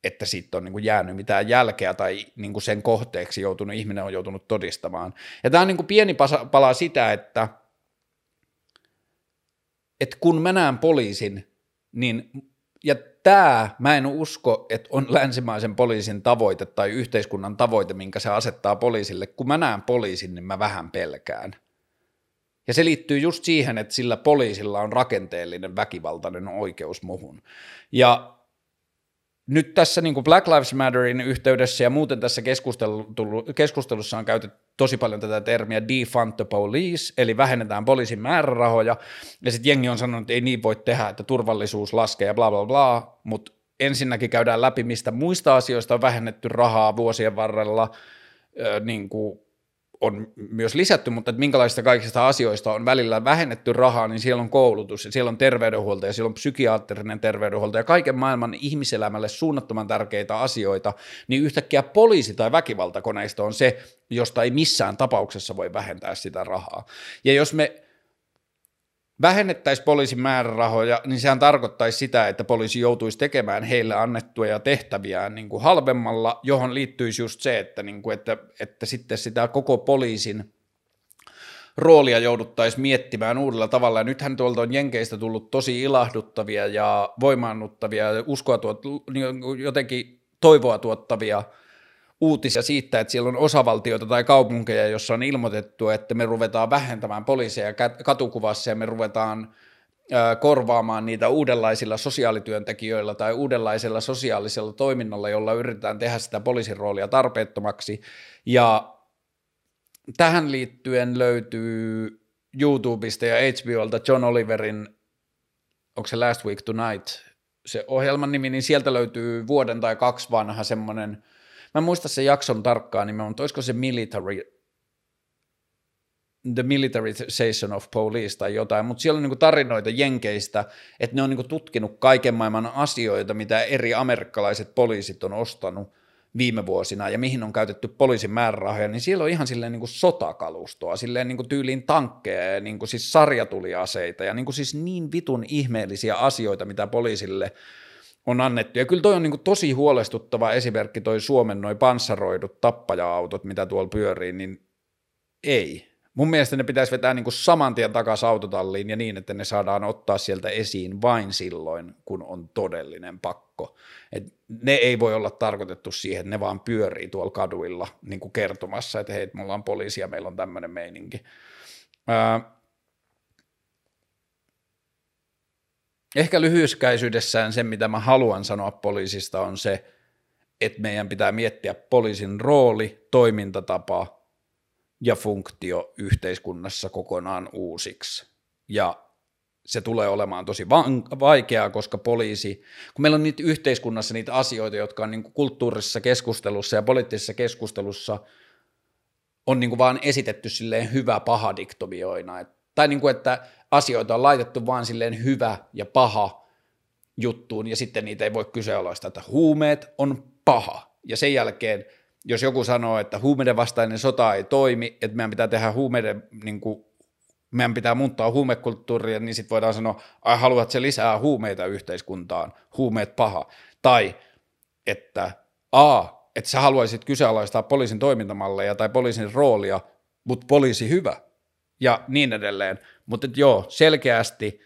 että siitä on niin kuin jäänyt mitään jälkeä tai niin kuin sen kohteeksi joutunut, ihminen on joutunut todistamaan. Ja tämä on niin kuin pieni pala sitä, että, että kun mä näen poliisin, niin ja tämä, mä en usko, että on länsimaisen poliisin tavoite tai yhteiskunnan tavoite, minkä se asettaa poliisille. Kun mä näen poliisin, niin mä vähän pelkään. Ja se liittyy just siihen, että sillä poliisilla on rakenteellinen väkivaltainen oikeus muhun. Ja nyt tässä niin kuin Black Lives Matterin yhteydessä ja muuten tässä keskustelussa on käytetty tosi paljon tätä termiä defund the police, eli vähennetään poliisin määrärahoja, ja sitten jengi on sanonut, että ei niin voi tehdä, että turvallisuus laskee ja bla bla bla, mutta ensinnäkin käydään läpi, mistä muista asioista on vähennetty rahaa vuosien varrella, niin kuin on myös lisätty, mutta että minkälaisista kaikista asioista on välillä vähennetty rahaa, niin siellä on koulutus ja siellä on terveydenhuolto ja siellä on psykiatrinen terveydenhuolto ja kaiken maailman ihmiselämälle suunnattoman tärkeitä asioita, niin yhtäkkiä poliisi tai väkivaltakoneisto on se, josta ei missään tapauksessa voi vähentää sitä rahaa. Ja jos me vähennettäisiin poliisin määrärahoja, niin sehän tarkoittaisi sitä, että poliisi joutuisi tekemään heille annettuja tehtäviä niin kuin halvemmalla, johon liittyisi just se, että, niin kuin, että, että sitten sitä koko poliisin roolia jouduttaisiin miettimään uudella tavalla. Ja nythän tuolta on Jenkeistä tullut tosi ilahduttavia ja voimaannuttavia ja uskoa tuot, niin jotenkin toivoa tuottavia – uutisia siitä, että siellä on osavaltioita tai kaupunkeja, jossa on ilmoitettu, että me ruvetaan vähentämään poliiseja katukuvassa ja me ruvetaan korvaamaan niitä uudenlaisilla sosiaalityöntekijöillä tai uudenlaisella sosiaalisella toiminnalla, jolla yritetään tehdä sitä poliisin roolia tarpeettomaksi. Ja tähän liittyen löytyy YouTubesta ja HBOlta John Oliverin, onko se Last Week Tonight, se ohjelman nimi, niin sieltä löytyy vuoden tai kaksi vanha semmoinen – Mä en muista se jakson tarkkaan nimen, mutta olisiko se military, The Militarization of Police tai jotain, mutta siellä on niin tarinoita jenkeistä, että ne on niin tutkinut kaiken maailman asioita, mitä eri amerikkalaiset poliisit on ostanut viime vuosina ja mihin on käytetty poliisin määrärahoja, niin siellä on ihan silleen niin kuin sotakalustoa, silleen niin kuin tyyliin tankkeja ja niin kuin siis sarjatuliaseita ja niin kuin siis niin vitun ihmeellisiä asioita, mitä poliisille – on annettu. Ja kyllä toi on niin tosi huolestuttava esimerkki toi Suomen noin panssaroidut tappaja-autot, mitä tuolla pyörii, niin ei. Mun mielestä ne pitäisi vetää niin saman tien takaisin autotalliin ja niin, että ne saadaan ottaa sieltä esiin vain silloin, kun on todellinen pakko. Et ne ei voi olla tarkoitettu siihen, että ne vaan pyörii tuolla kaduilla niin kertomassa, että hei, me ollaan poliisia, meillä on tämmöinen meininki. Ää, Ehkä lyhyyskäisyydessään se, mitä mä haluan sanoa poliisista, on se, että meidän pitää miettiä poliisin rooli, toimintatapa ja funktio yhteiskunnassa kokonaan uusiksi. Ja se tulee olemaan tosi vaikeaa, koska poliisi, kun meillä on niitä yhteiskunnassa niitä asioita, jotka on niin kulttuurisessa keskustelussa ja poliittisessa keskustelussa on niin vaan esitetty silleen hyvä paha diktomioina, että tai niin kuin, että asioita on laitettu vaan silleen hyvä ja paha juttuun, ja sitten niitä ei voi kyseenalaistaa, että huumeet on paha. Ja sen jälkeen, jos joku sanoo, että huumeiden vastainen sota ei toimi, että meidän pitää tehdä huumeiden, niin kuin, meidän pitää muuttaa huumekulttuuria, niin sitten voidaan sanoa, ai haluat se lisää huumeita yhteiskuntaan, huumeet paha. Tai että a, että sä haluaisit kyseenalaistaa poliisin toimintamalleja tai poliisin roolia, mutta poliisi hyvä – ja niin edelleen. Mutta joo, selkeästi,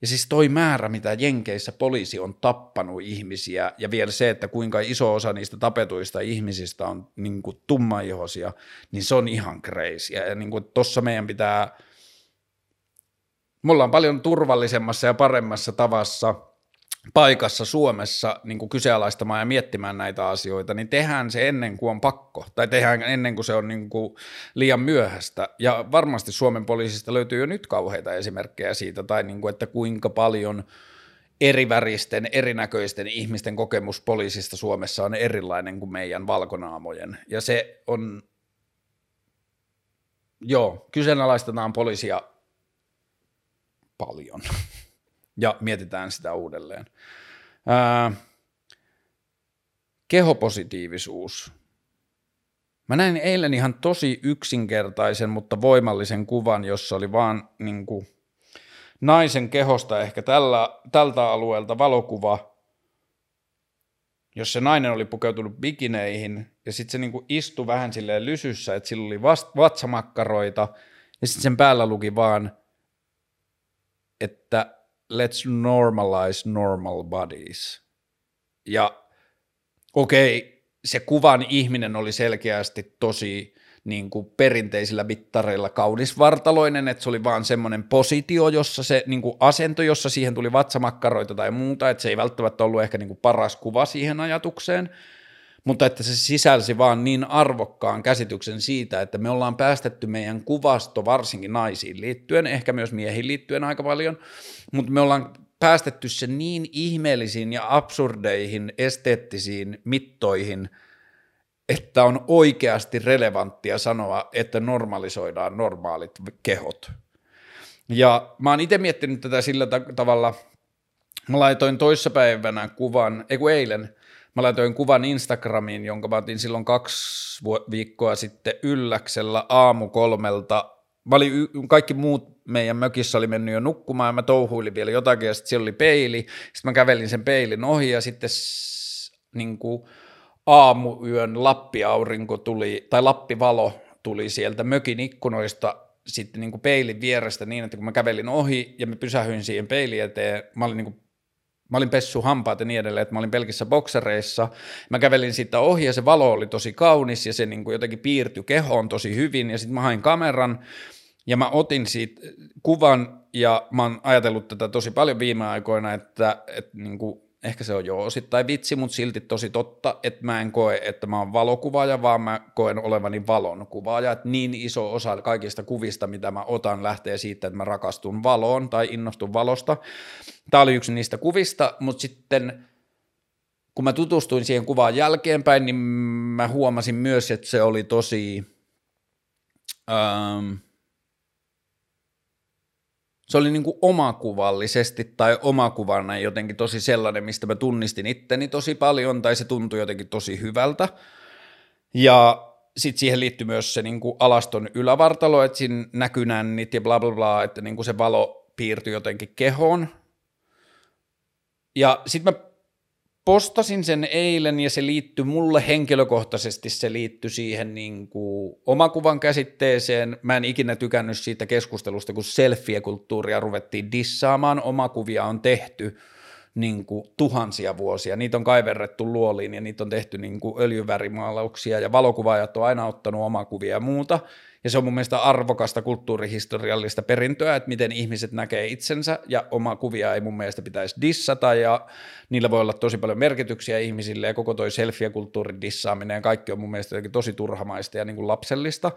ja siis toi määrä, mitä Jenkeissä poliisi on tappanut ihmisiä, ja vielä se, että kuinka iso osa niistä tapetuista ihmisistä on niin kuin tummaihoisia, niin se on ihan crazy. Ja niin kuin tossa meidän pitää, me ollaan paljon turvallisemmassa ja paremmassa tavassa – paikassa Suomessa niin kuin kyseenalaistamaan ja miettimään näitä asioita, niin tehdään se ennen kuin on pakko, tai tehdään ennen kuin se on niin kuin liian myöhäistä. Ja varmasti Suomen poliisista löytyy jo nyt kauheita esimerkkejä siitä, tai niin kuin, että kuinka paljon eriväristen, erinäköisten ihmisten kokemus poliisista Suomessa on erilainen kuin meidän valkonaamojen. Ja se on, joo, kyseenalaistetaan poliisia paljon ja mietitään sitä uudelleen. Ää, kehopositiivisuus. Mä näin eilen ihan tosi yksinkertaisen, mutta voimallisen kuvan, jossa oli vaan niin kuin, naisen kehosta ehkä tällä, tältä alueelta valokuva, jos se nainen oli pukeutunut bikineihin ja sitten se niin kuin istui vähän silleen lysyssä, että sillä oli vast, vatsamakkaroita ja sitten sen päällä luki vaan, että let's normalize normal bodies. Ja okei, okay, se kuvan ihminen oli selkeästi tosi niin kuin perinteisillä mittareilla kaunisvartaloinen, että se oli vaan semmoinen positio, jossa se niin kuin asento, jossa siihen tuli vatsamakkaroita tai muuta, että se ei välttämättä ollut ehkä niin kuin paras kuva siihen ajatukseen, mutta että se sisälsi vaan niin arvokkaan käsityksen siitä, että me ollaan päästetty meidän kuvasto varsinkin naisiin liittyen, ehkä myös miehiin liittyen aika paljon, mutta me ollaan päästetty se niin ihmeellisiin ja absurdeihin esteettisiin mittoihin, että on oikeasti relevanttia sanoa, että normalisoidaan normaalit kehot. Ja mä oon itse miettinyt tätä sillä ta- tavalla, mä laitoin toissapäivänä kuvan, ei kun eilen, mä laitoin kuvan Instagramiin, jonka mä otin silloin kaksi viikkoa sitten ylläksellä aamu kolmelta. Mä olin, kaikki muut meidän mökissä oli mennyt jo nukkumaan ja mä touhuilin vielä jotakin ja sitten siellä oli peili. Sitten mä kävelin sen peilin ohi ja sitten niin kuin, aamuyön lappiaurinko tuli, tai lappivalo tuli sieltä mökin ikkunoista sitten niin kuin peilin vierestä niin, että kun mä kävelin ohi ja mä pysähyin siihen peilin eteen, mä olin niin kuin Mä olin pessu hampaat ja niin edelleen, että mä olin pelkissä boksereissa. Mä kävelin siitä ohi ja se valo oli tosi kaunis ja se niin kuin jotenkin piirtyi kehoon tosi hyvin. Ja sitten mä hain kameran ja mä otin siitä kuvan ja mä oon ajatellut tätä tosi paljon viime aikoina, että, että niin kuin ehkä se on jo osittain vitsi, mutta silti tosi totta, että mä en koe, että mä oon valokuvaaja, vaan mä koen olevani valonkuvaaja, että niin iso osa kaikista kuvista, mitä mä otan, lähtee siitä, että mä rakastun valoon tai innostun valosta. Tämä oli yksi niistä kuvista, mutta sitten kun mä tutustuin siihen kuvaan jälkeenpäin, niin mä huomasin myös, että se oli tosi... Ähm, se oli niin kuin omakuvallisesti tai omakuvana jotenkin tosi sellainen, mistä mä tunnistin itteni tosi paljon tai se tuntui jotenkin tosi hyvältä. Ja sitten siihen liittyy myös se niin kuin alaston ylävartalo, että siinä näkyy nännit ja bla bla bla, että niin kuin se valo piirtyi jotenkin kehoon. Ja sitten mä postasin sen eilen ja se liittyy mulle henkilökohtaisesti, se liittyy siihen niin kuin omakuvan käsitteeseen. Mä en ikinä tykännyt siitä keskustelusta, kun selfie-kulttuuria ruvettiin dissaamaan. Omakuvia on tehty niin kuin tuhansia vuosia. Niitä on kaiverrettu luoliin ja niitä on tehty niin kuin öljyvärimaalauksia ja valokuvaajat on aina ottanut omakuvia ja muuta – ja se on mun mielestä arvokasta kulttuurihistoriallista perintöä, että miten ihmiset näkee itsensä, ja oma kuvia ei mun mielestä pitäisi dissata, ja niillä voi olla tosi paljon merkityksiä ihmisille, ja koko toi selfie-kulttuurin dissaaminen ja kaikki on mun mielestä tosi turhamaista ja niin kuin lapsellista.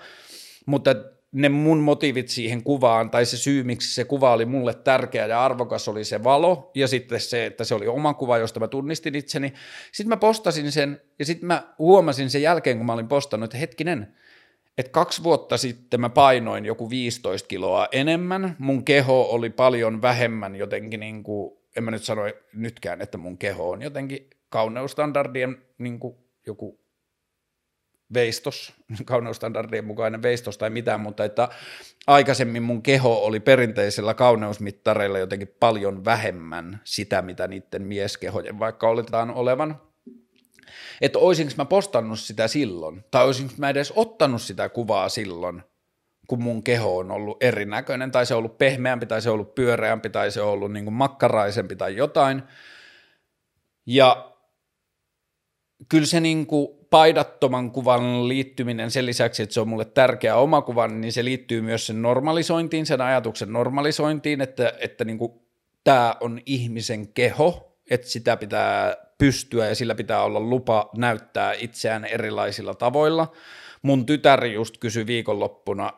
Mutta ne mun motiivit siihen kuvaan, tai se syy, miksi se kuva oli mulle tärkeä ja arvokas, oli se valo, ja sitten se, että se oli oma kuva, josta mä tunnistin itseni. Sitten mä postasin sen, ja sitten mä huomasin sen jälkeen, kun mä olin postannut, että hetkinen, että kaksi vuotta sitten mä painoin joku 15 kiloa enemmän, mun keho oli paljon vähemmän jotenkin niin kuin, en mä nyt sano nytkään, että mun keho on jotenkin kauneustandardien niin kuin joku veistos, [laughs] kauneustandardien mukainen veistos tai mitään, mutta että aikaisemmin mun keho oli perinteisellä kauneusmittareilla jotenkin paljon vähemmän sitä, mitä niiden mieskehojen vaikka oletaan olevan että olisinko mä postannut sitä silloin, tai olisinko mä edes ottanut sitä kuvaa silloin, kun mun keho on ollut erinäköinen, tai se on ollut pehmeämpi, tai se on ollut pyöreämpi, tai se on ollut niin kuin makkaraisempi tai jotain. Ja kyllä se niin kuin paidattoman kuvan liittyminen sen lisäksi, että se on mulle tärkeä oma kuva, niin se liittyy myös sen normalisointiin, sen ajatuksen normalisointiin, että, että niin tämä on ihmisen keho, että sitä pitää pystyä ja sillä pitää olla lupa näyttää itseään erilaisilla tavoilla. Mun tytär just kysyi viikonloppuna,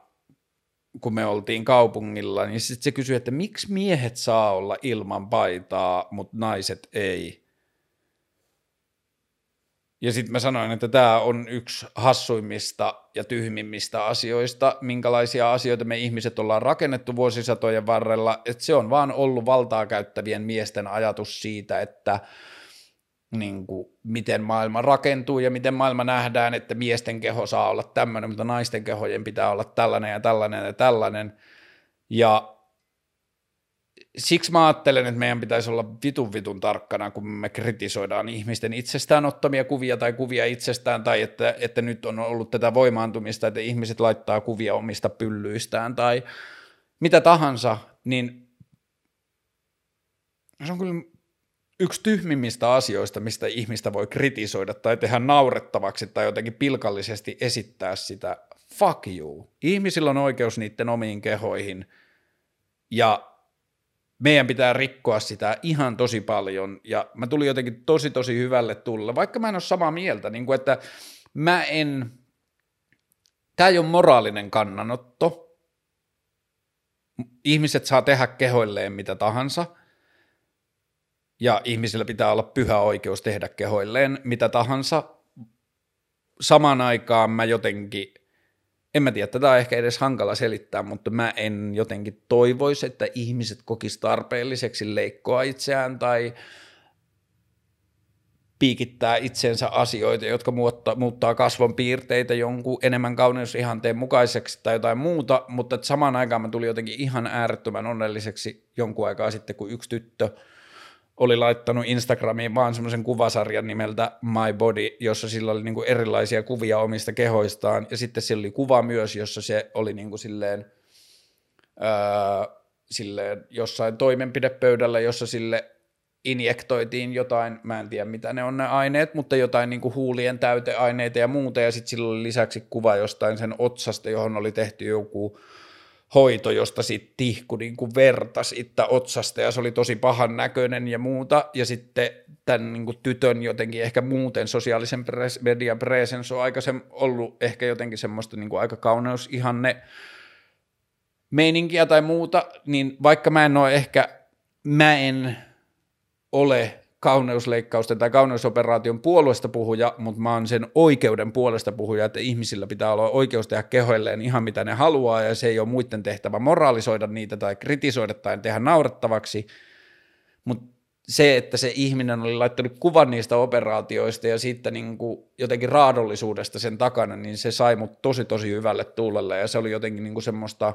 kun me oltiin kaupungilla, niin sitten se kysyi, että miksi miehet saa olla ilman paitaa, mutta naiset ei. Ja sitten mä sanoin, että tämä on yksi hassuimmista ja tyhmimmistä asioista, minkälaisia asioita me ihmiset ollaan rakennettu vuosisatojen varrella, että se on vaan ollut valtaa käyttävien miesten ajatus siitä, että niin kuin, miten maailma rakentuu ja miten maailma nähdään, että miesten keho saa olla tämmöinen, mutta naisten kehojen pitää olla tällainen ja tällainen ja tällainen. Ja siksi mä ajattelen, että meidän pitäisi olla vitun vitun tarkkana, kun me kritisoidaan ihmisten itsestään ottamia kuvia tai kuvia itsestään, tai että, että nyt on ollut tätä voimaantumista, että ihmiset laittaa kuvia omista pyllyistään tai mitä tahansa, niin se on kyllä yksi tyhmimmistä asioista, mistä ihmistä voi kritisoida tai tehdä naurettavaksi tai jotenkin pilkallisesti esittää sitä, fuck you. Ihmisillä on oikeus niiden omiin kehoihin ja meidän pitää rikkoa sitä ihan tosi paljon. Ja mä tulin jotenkin tosi tosi hyvälle tulle, vaikka mä en ole samaa mieltä, niin kuin että mä en, tämä ei ole moraalinen kannanotto, ihmiset saa tehdä kehoilleen mitä tahansa – ja ihmisillä pitää olla pyhä oikeus tehdä kehoilleen mitä tahansa, samaan aikaan mä jotenkin, en mä tiedä, tätä on ehkä edes hankala selittää, mutta mä en jotenkin toivoisi, että ihmiset kokis tarpeelliseksi leikkoa itseään tai piikittää itsensä asioita, jotka muuttaa, muuttaa kasvon piirteitä jonkun enemmän kauneusihanteen mukaiseksi tai jotain muuta, mutta samaan aikaan mä tulin jotenkin ihan äärettömän onnelliseksi jonkun aikaa sitten, kun yksi tyttö oli laittanut Instagramiin vaan semmoisen kuvasarjan nimeltä My Body, jossa sillä oli niinku erilaisia kuvia omista kehoistaan, ja sitten sillä oli kuva myös, jossa se oli niinku silleen, öö, silleen jossain toimenpidepöydällä, jossa sille injektoitiin jotain, mä en tiedä mitä ne on ne aineet, mutta jotain niin kuin huulien täyteaineita ja muuta, ja sitten sillä oli lisäksi kuva jostain sen otsasta, johon oli tehty joku hoito, josta sitten tihku niin kuin verta siitä otsasta, ja se oli tosi pahan näköinen ja muuta, ja sitten tämän niin kuin tytön jotenkin ehkä muuten sosiaalisen pres, median presence on aika ollut ehkä jotenkin semmoista niin kuin aika kauneusihanne meininkiä tai muuta, niin vaikka mä en ole ehkä, mä en ole kauneusleikkausten tai kauneusoperaation puolesta puhuja, mutta mä oon sen oikeuden puolesta puhuja, että ihmisillä pitää olla oikeus tehdä kehoilleen ihan mitä ne haluaa ja se ei ole muiden tehtävä moraalisoida niitä tai kritisoida tai tehdä naurettavaksi, mutta se, että se ihminen oli laittanut kuvan niistä operaatioista ja siitä niin jotenkin raadollisuudesta sen takana, niin se sai mut tosi tosi hyvälle tuulelle ja se oli jotenkin niin kuin semmoista,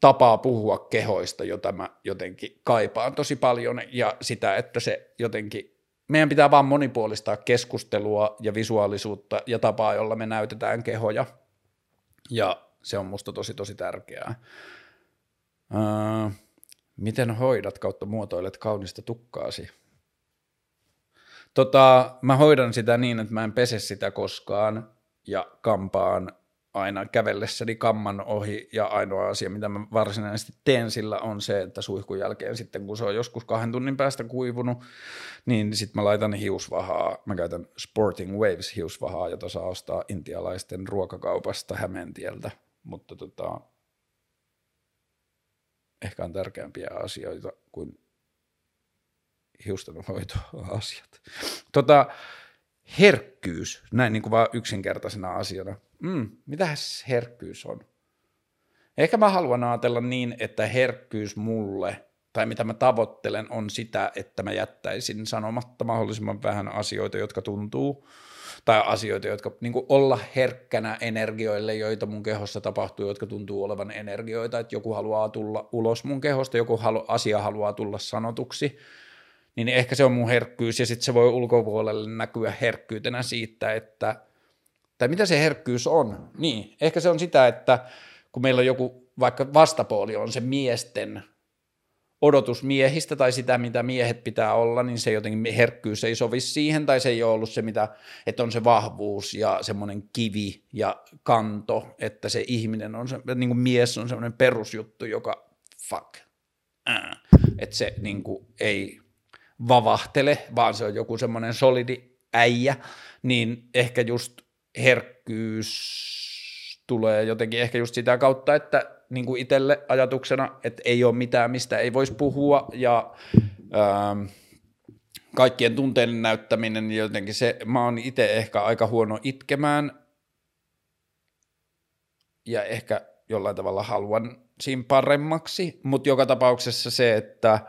tapaa puhua kehoista, jota mä jotenkin kaipaan tosi paljon ja sitä, että se jotenkin, meidän pitää vaan monipuolistaa keskustelua ja visuaalisuutta ja tapaa, jolla me näytetään kehoja ja se on musta tosi tosi tärkeää. Öö, miten hoidat kautta muotoilet kaunista tukkaasi? Tota, mä hoidan sitä niin, että mä en pese sitä koskaan ja kampaan aina kävellessäni kamman ohi ja ainoa asia, mitä mä varsinaisesti teen sillä on se, että suihkun jälkeen sitten kun se on joskus kahden tunnin päästä kuivunut, niin sitten mä laitan hiusvahaa, mä käytän Sporting Waves hiusvahaa, jota saa ostaa intialaisten ruokakaupasta Hämeentieltä, mutta tota, ehkä on tärkeämpiä asioita kuin hiustenhoitoasiat. Tota, herkkyys, näin niin kuin vaan yksinkertaisena asiana – mm, mitäs herkkyys on? Ehkä mä haluan ajatella niin, että herkkyys mulle, tai mitä mä tavoittelen, on sitä, että mä jättäisin sanomatta mahdollisimman vähän asioita, jotka tuntuu, tai asioita, jotka niin olla herkkänä energioille, joita mun kehossa tapahtuu, jotka tuntuu olevan energioita, että joku haluaa tulla ulos mun kehosta, joku halu, asia haluaa tulla sanotuksi, niin ehkä se on mun herkkyys, ja sitten se voi ulkopuolelle näkyä herkkyytenä siitä, että – tai mitä se herkkyys on? Niin, ehkä se on sitä, että kun meillä on joku, vaikka vastapuoli on se miesten odotus miehistä tai sitä, mitä miehet pitää olla, niin se jotenkin herkkyys ei sovi siihen, tai se ei ole ollut se, mitä, että on se vahvuus ja semmoinen kivi ja kanto, että se ihminen on, se, niin kuin mies on semmoinen perusjuttu, joka fuck, äh, että se niin kuin, ei vavahtele, vaan se on joku semmoinen solidi äijä, niin ehkä just herkkyys tulee jotenkin ehkä just sitä kautta, että niin kuin itselle ajatuksena, että ei ole mitään, mistä ei voisi puhua ja ähm, kaikkien tunteiden näyttäminen, niin jotenkin se, mä oon itse ehkä aika huono itkemään ja ehkä jollain tavalla haluan siinä paremmaksi, mutta joka tapauksessa se, että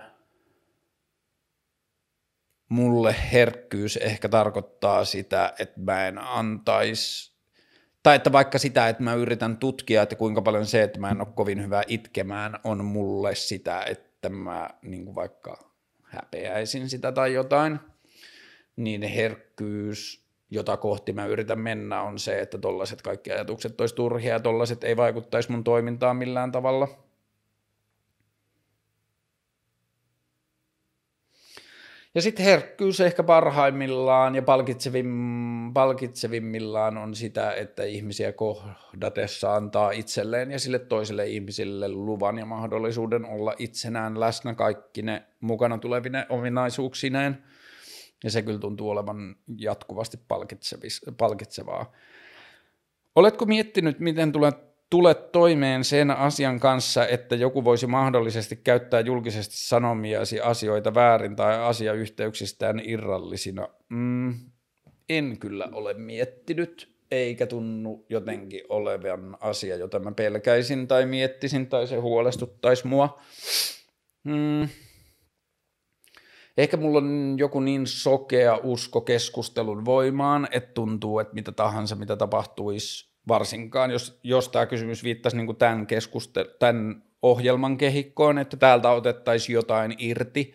mulle herkkyys ehkä tarkoittaa sitä, että mä en antaisi, tai että vaikka sitä, että mä yritän tutkia, että kuinka paljon se, että mä en ole kovin hyvä itkemään, on mulle sitä, että mä niin vaikka häpeäisin sitä tai jotain, niin herkkyys, jota kohti mä yritän mennä, on se, että tollaiset kaikki ajatukset olisi turhia ja tollaiset ei vaikuttaisi mun toimintaan millään tavalla – Ja sitten herkkyys ehkä parhaimmillaan ja palkitsevim, palkitsevimmillaan on sitä, että ihmisiä kohdatessa antaa itselleen ja sille toiselle ihmisille luvan ja mahdollisuuden olla itsenään läsnä kaikki ne mukana tulevine ominaisuuksineen. Ja se kyllä tuntuu olevan jatkuvasti palkitsevaa. Oletko miettinyt, miten tulet tulet toimeen sen asian kanssa, että joku voisi mahdollisesti käyttää julkisesti sanomiasi asioita väärin tai asiayhteyksistään irrallisina? Mm, en kyllä ole miettinyt, eikä tunnu jotenkin olevan asia, jota mä pelkäisin tai miettisin tai se huolestuttaisi mua. Hmm. Ehkä mulla on joku niin sokea usko keskustelun voimaan, että tuntuu, että mitä tahansa, mitä tapahtuisi, varsinkaan jos, jos tämä kysymys viittasi niin tämän, keskustel- tämän ohjelman kehikkoon, että täältä otettaisiin jotain irti,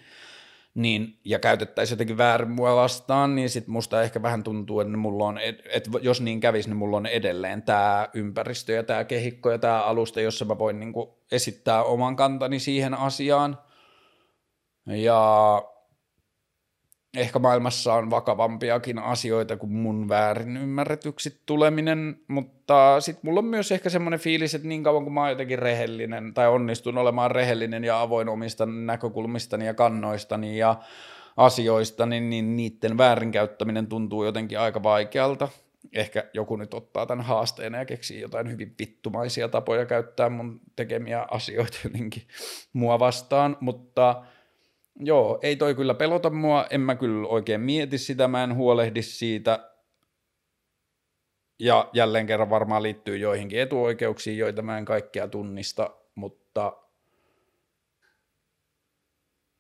niin, ja käytettäisiin jotenkin väärin mua vastaan, niin sitten musta ehkä vähän tuntuu, että mulla on, että jos niin kävisi, niin mulla on edelleen tämä ympäristö ja tämä kehikko ja tämä alusta, jossa mä voin niin esittää oman kantani siihen asiaan. Ja ehkä maailmassa on vakavampiakin asioita kuin mun väärin ymmärretyksi tuleminen, mutta sitten mulla on myös ehkä semmoinen fiilis, että niin kauan kuin mä oon jotenkin rehellinen tai onnistun olemaan rehellinen ja avoin omista näkökulmistani ja kannoistani ja asioistani, niin niiden väärinkäyttäminen tuntuu jotenkin aika vaikealta. Ehkä joku nyt ottaa tämän haasteena ja keksii jotain hyvin vittumaisia tapoja käyttää mun tekemiä asioita jotenkin mua vastaan, mutta – Joo, ei toi kyllä pelota mua, en mä kyllä oikein mieti sitä, mä en huolehdi siitä. Ja jälleen kerran varmaan liittyy joihinkin etuoikeuksiin, joita mä en kaikkea tunnista, mutta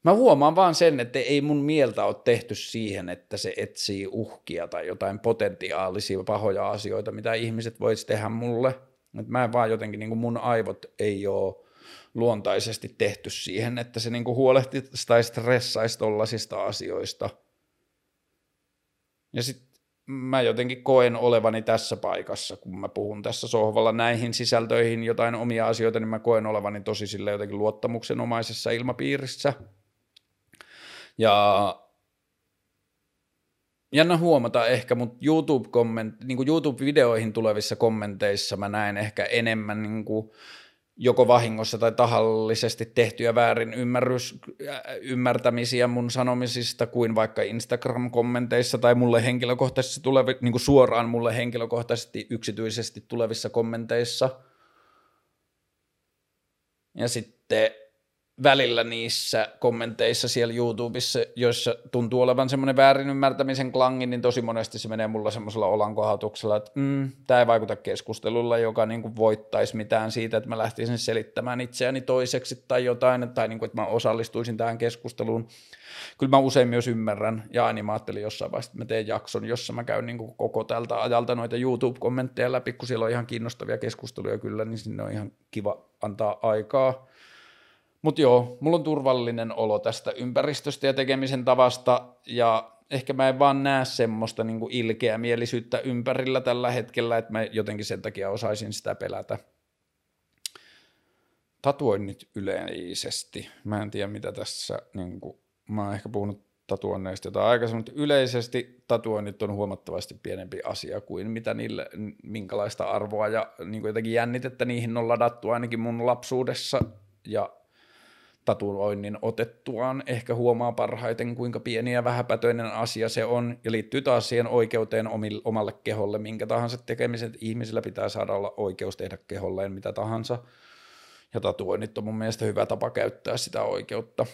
mä huomaan vaan sen, että ei mun mieltä ole tehty siihen, että se etsii uhkia tai jotain potentiaalisia pahoja asioita, mitä ihmiset vois tehdä mulle. Mä en vaan jotenkin, niin mun aivot ei ole luontaisesti tehty siihen, että se niinku huolehtisi tai stressaisi tollasista asioista. Ja sitten mä jotenkin koen olevani tässä paikassa, kun mä puhun tässä sohvalla näihin sisältöihin jotain omia asioita, niin mä koen olevani tosi sille jotenkin luottamuksenomaisessa ilmapiirissä. Ja jännä huomata ehkä, mutta YouTube-komment, niin YouTube-videoihin tulevissa kommenteissa mä näen ehkä enemmän niin kuin joko vahingossa tai tahallisesti tehtyjä väärin ymmärrys, äh, ymmärtämisiä mun sanomisista kuin vaikka Instagram-kommenteissa tai mulle henkilökohtaisesti tulevi, niin kuin suoraan mulle henkilökohtaisesti yksityisesti tulevissa kommenteissa. Ja sitten välillä niissä kommenteissa siellä YouTubessa, joissa tuntuu olevan semmoinen väärin ymmärtämisen klangi, niin tosi monesti se menee mulla semmoisella olankohatuksella, että mm, tämä ei vaikuta keskustelulla, joka niin kuin voittaisi mitään siitä, että mä lähtisin selittämään itseäni toiseksi tai jotain, tai niin kuin, että mä osallistuisin tähän keskusteluun. Kyllä mä usein myös ymmärrän, ja aina mä ajattelin jossain vaiheessa, että mä teen jakson, jossa mä käyn niin kuin koko tältä ajalta noita YouTube-kommentteja läpi, kun siellä on ihan kiinnostavia keskusteluja kyllä, niin sinne on ihan kiva antaa aikaa mutta joo, mulla on turvallinen olo tästä ympäristöstä ja tekemisen tavasta, ja ehkä mä en vaan näe semmoista niin ilkeä mielisyyttä ympärillä tällä hetkellä, että mä jotenkin sen takia osaisin sitä pelätä. Tatuoinnit yleisesti. Mä en tiedä, mitä tässä, niin kuin, mä oon ehkä puhunut tatuoinneista jotain aikaisemmin, mutta yleisesti tatuoinnit on huomattavasti pienempi asia kuin mitä niille, minkälaista arvoa ja niin jotenkin jännitettä niihin on ladattu ainakin mun lapsuudessa ja tatuoinnin otettuaan ehkä huomaa parhaiten, kuinka pieni ja vähäpätöinen asia se on, ja liittyy taas siihen oikeuteen omalle keholle, minkä tahansa tekemisen ihmisillä pitää saada olla oikeus tehdä keholleen mitä tahansa, ja tatuoinnit on mun mielestä hyvä tapa käyttää sitä oikeutta.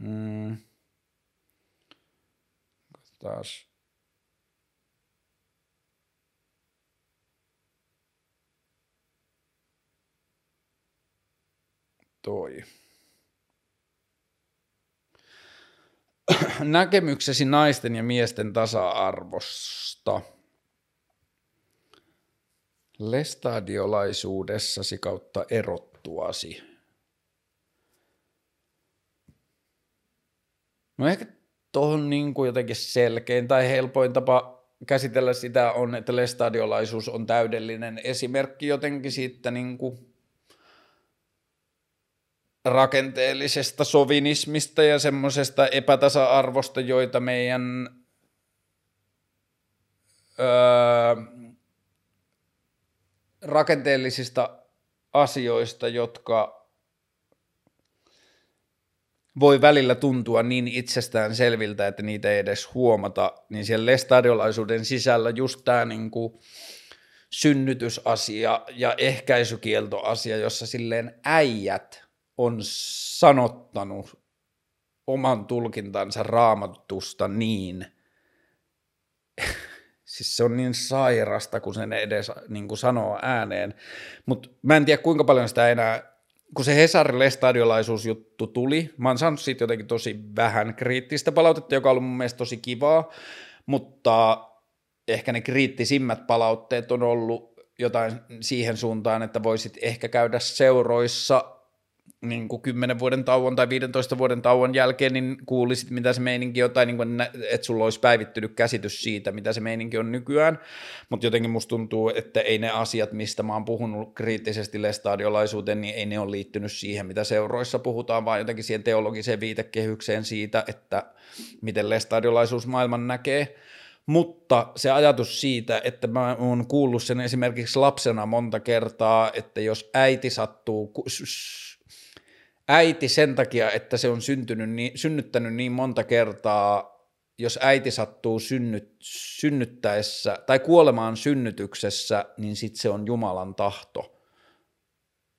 Mm. Taas. Toi. Näkemyksesi naisten ja miesten tasa-arvosta lestadiolaisuudessasi kautta erottuasi? No ehkä tuohon niin kuin jotenkin selkein tai helpoin tapa käsitellä sitä on, että lestadiolaisuus on täydellinen esimerkki jotenkin siitä niin kuin rakenteellisesta sovinismista ja semmoisesta epätasa-arvosta, joita meidän öö, rakenteellisista asioista, jotka voi välillä tuntua niin itsestään selviltä, että niitä ei edes huomata, niin siellä lestadiolaisuuden sisällä just tämä niin synnytysasia ja ehkäisykieltoasia, jossa silleen äijät on sanottanut oman tulkintansa raamatusta niin, [laughs] Siis se on niin sairasta, kun sen edes niin kuin sanoo ääneen. Mutta mä en tiedä, kuinka paljon sitä enää, kun se Hesarin lestadiolaisuusjuttu tuli, mä oon saanut siitä jotenkin tosi vähän kriittistä palautetta, joka on ollut mun mielestä tosi kivaa, mutta ehkä ne kriittisimmät palautteet on ollut jotain siihen suuntaan, että voisit ehkä käydä seuroissa niin kuin 10 vuoden tauon tai 15 vuoden tauon jälkeen, niin kuulisit, mitä se meininki on, tai niin kuin, että sulla olisi päivittynyt käsitys siitä, mitä se meininki on nykyään, mutta jotenkin musta tuntuu, että ei ne asiat, mistä mä oon puhunut kriittisesti lestadiolaisuuteen, niin ei ne ole liittynyt siihen, mitä seuroissa puhutaan, vaan jotenkin siihen teologiseen viitekehykseen siitä, että miten lestadiolaisuus maailman näkee, mutta se ajatus siitä, että mä oon kuullut sen esimerkiksi lapsena monta kertaa, että jos äiti sattuu, äiti sen takia, että se on syntynyt niin, synnyttänyt niin monta kertaa, jos äiti sattuu synnyt, synnyttäessä tai kuolemaan synnytyksessä, niin sitten se on Jumalan tahto.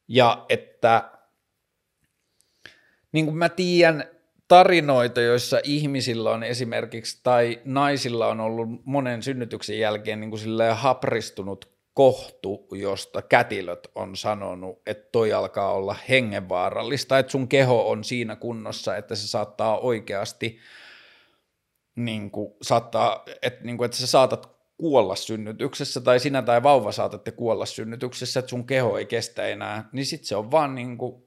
Ja että niin kuin mä tiedän tarinoita, joissa ihmisillä on esimerkiksi tai naisilla on ollut monen synnytyksen jälkeen niin kuin hapristunut kohtu, josta kätilöt on sanonut, että toi alkaa olla hengenvaarallista, että sun keho on siinä kunnossa, että se saattaa oikeasti, niin kuin, saattaa, että, niin kuin, että sä saatat kuolla synnytyksessä, tai sinä tai vauva saatatte kuolla synnytyksessä, että sun keho ei kestä enää, niin sitten se on vaan niin kuin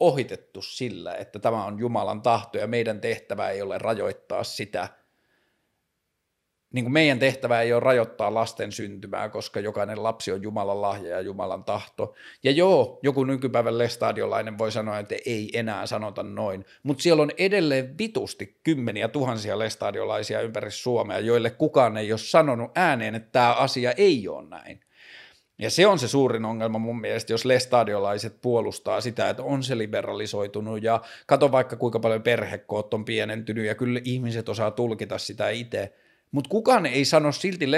ohitettu sillä, että tämä on Jumalan tahto, ja meidän tehtävä ei ole rajoittaa sitä – niin kuin meidän tehtävä ei ole rajoittaa lasten syntymää, koska jokainen lapsi on Jumalan lahja ja Jumalan tahto. Ja joo, joku nykypäivän lestadiolainen voi sanoa, että ei enää sanota noin, mutta siellä on edelleen vitusti kymmeniä tuhansia lestadiolaisia ympäri Suomea, joille kukaan ei ole sanonut ääneen, että tämä asia ei ole näin. Ja se on se suurin ongelma mun mielestä, jos lestadiolaiset puolustaa sitä, että on se liberalisoitunut ja kato vaikka kuinka paljon perhekoot on pienentynyt ja kyllä ihmiset osaa tulkita sitä itse – mutta kukaan ei sano silti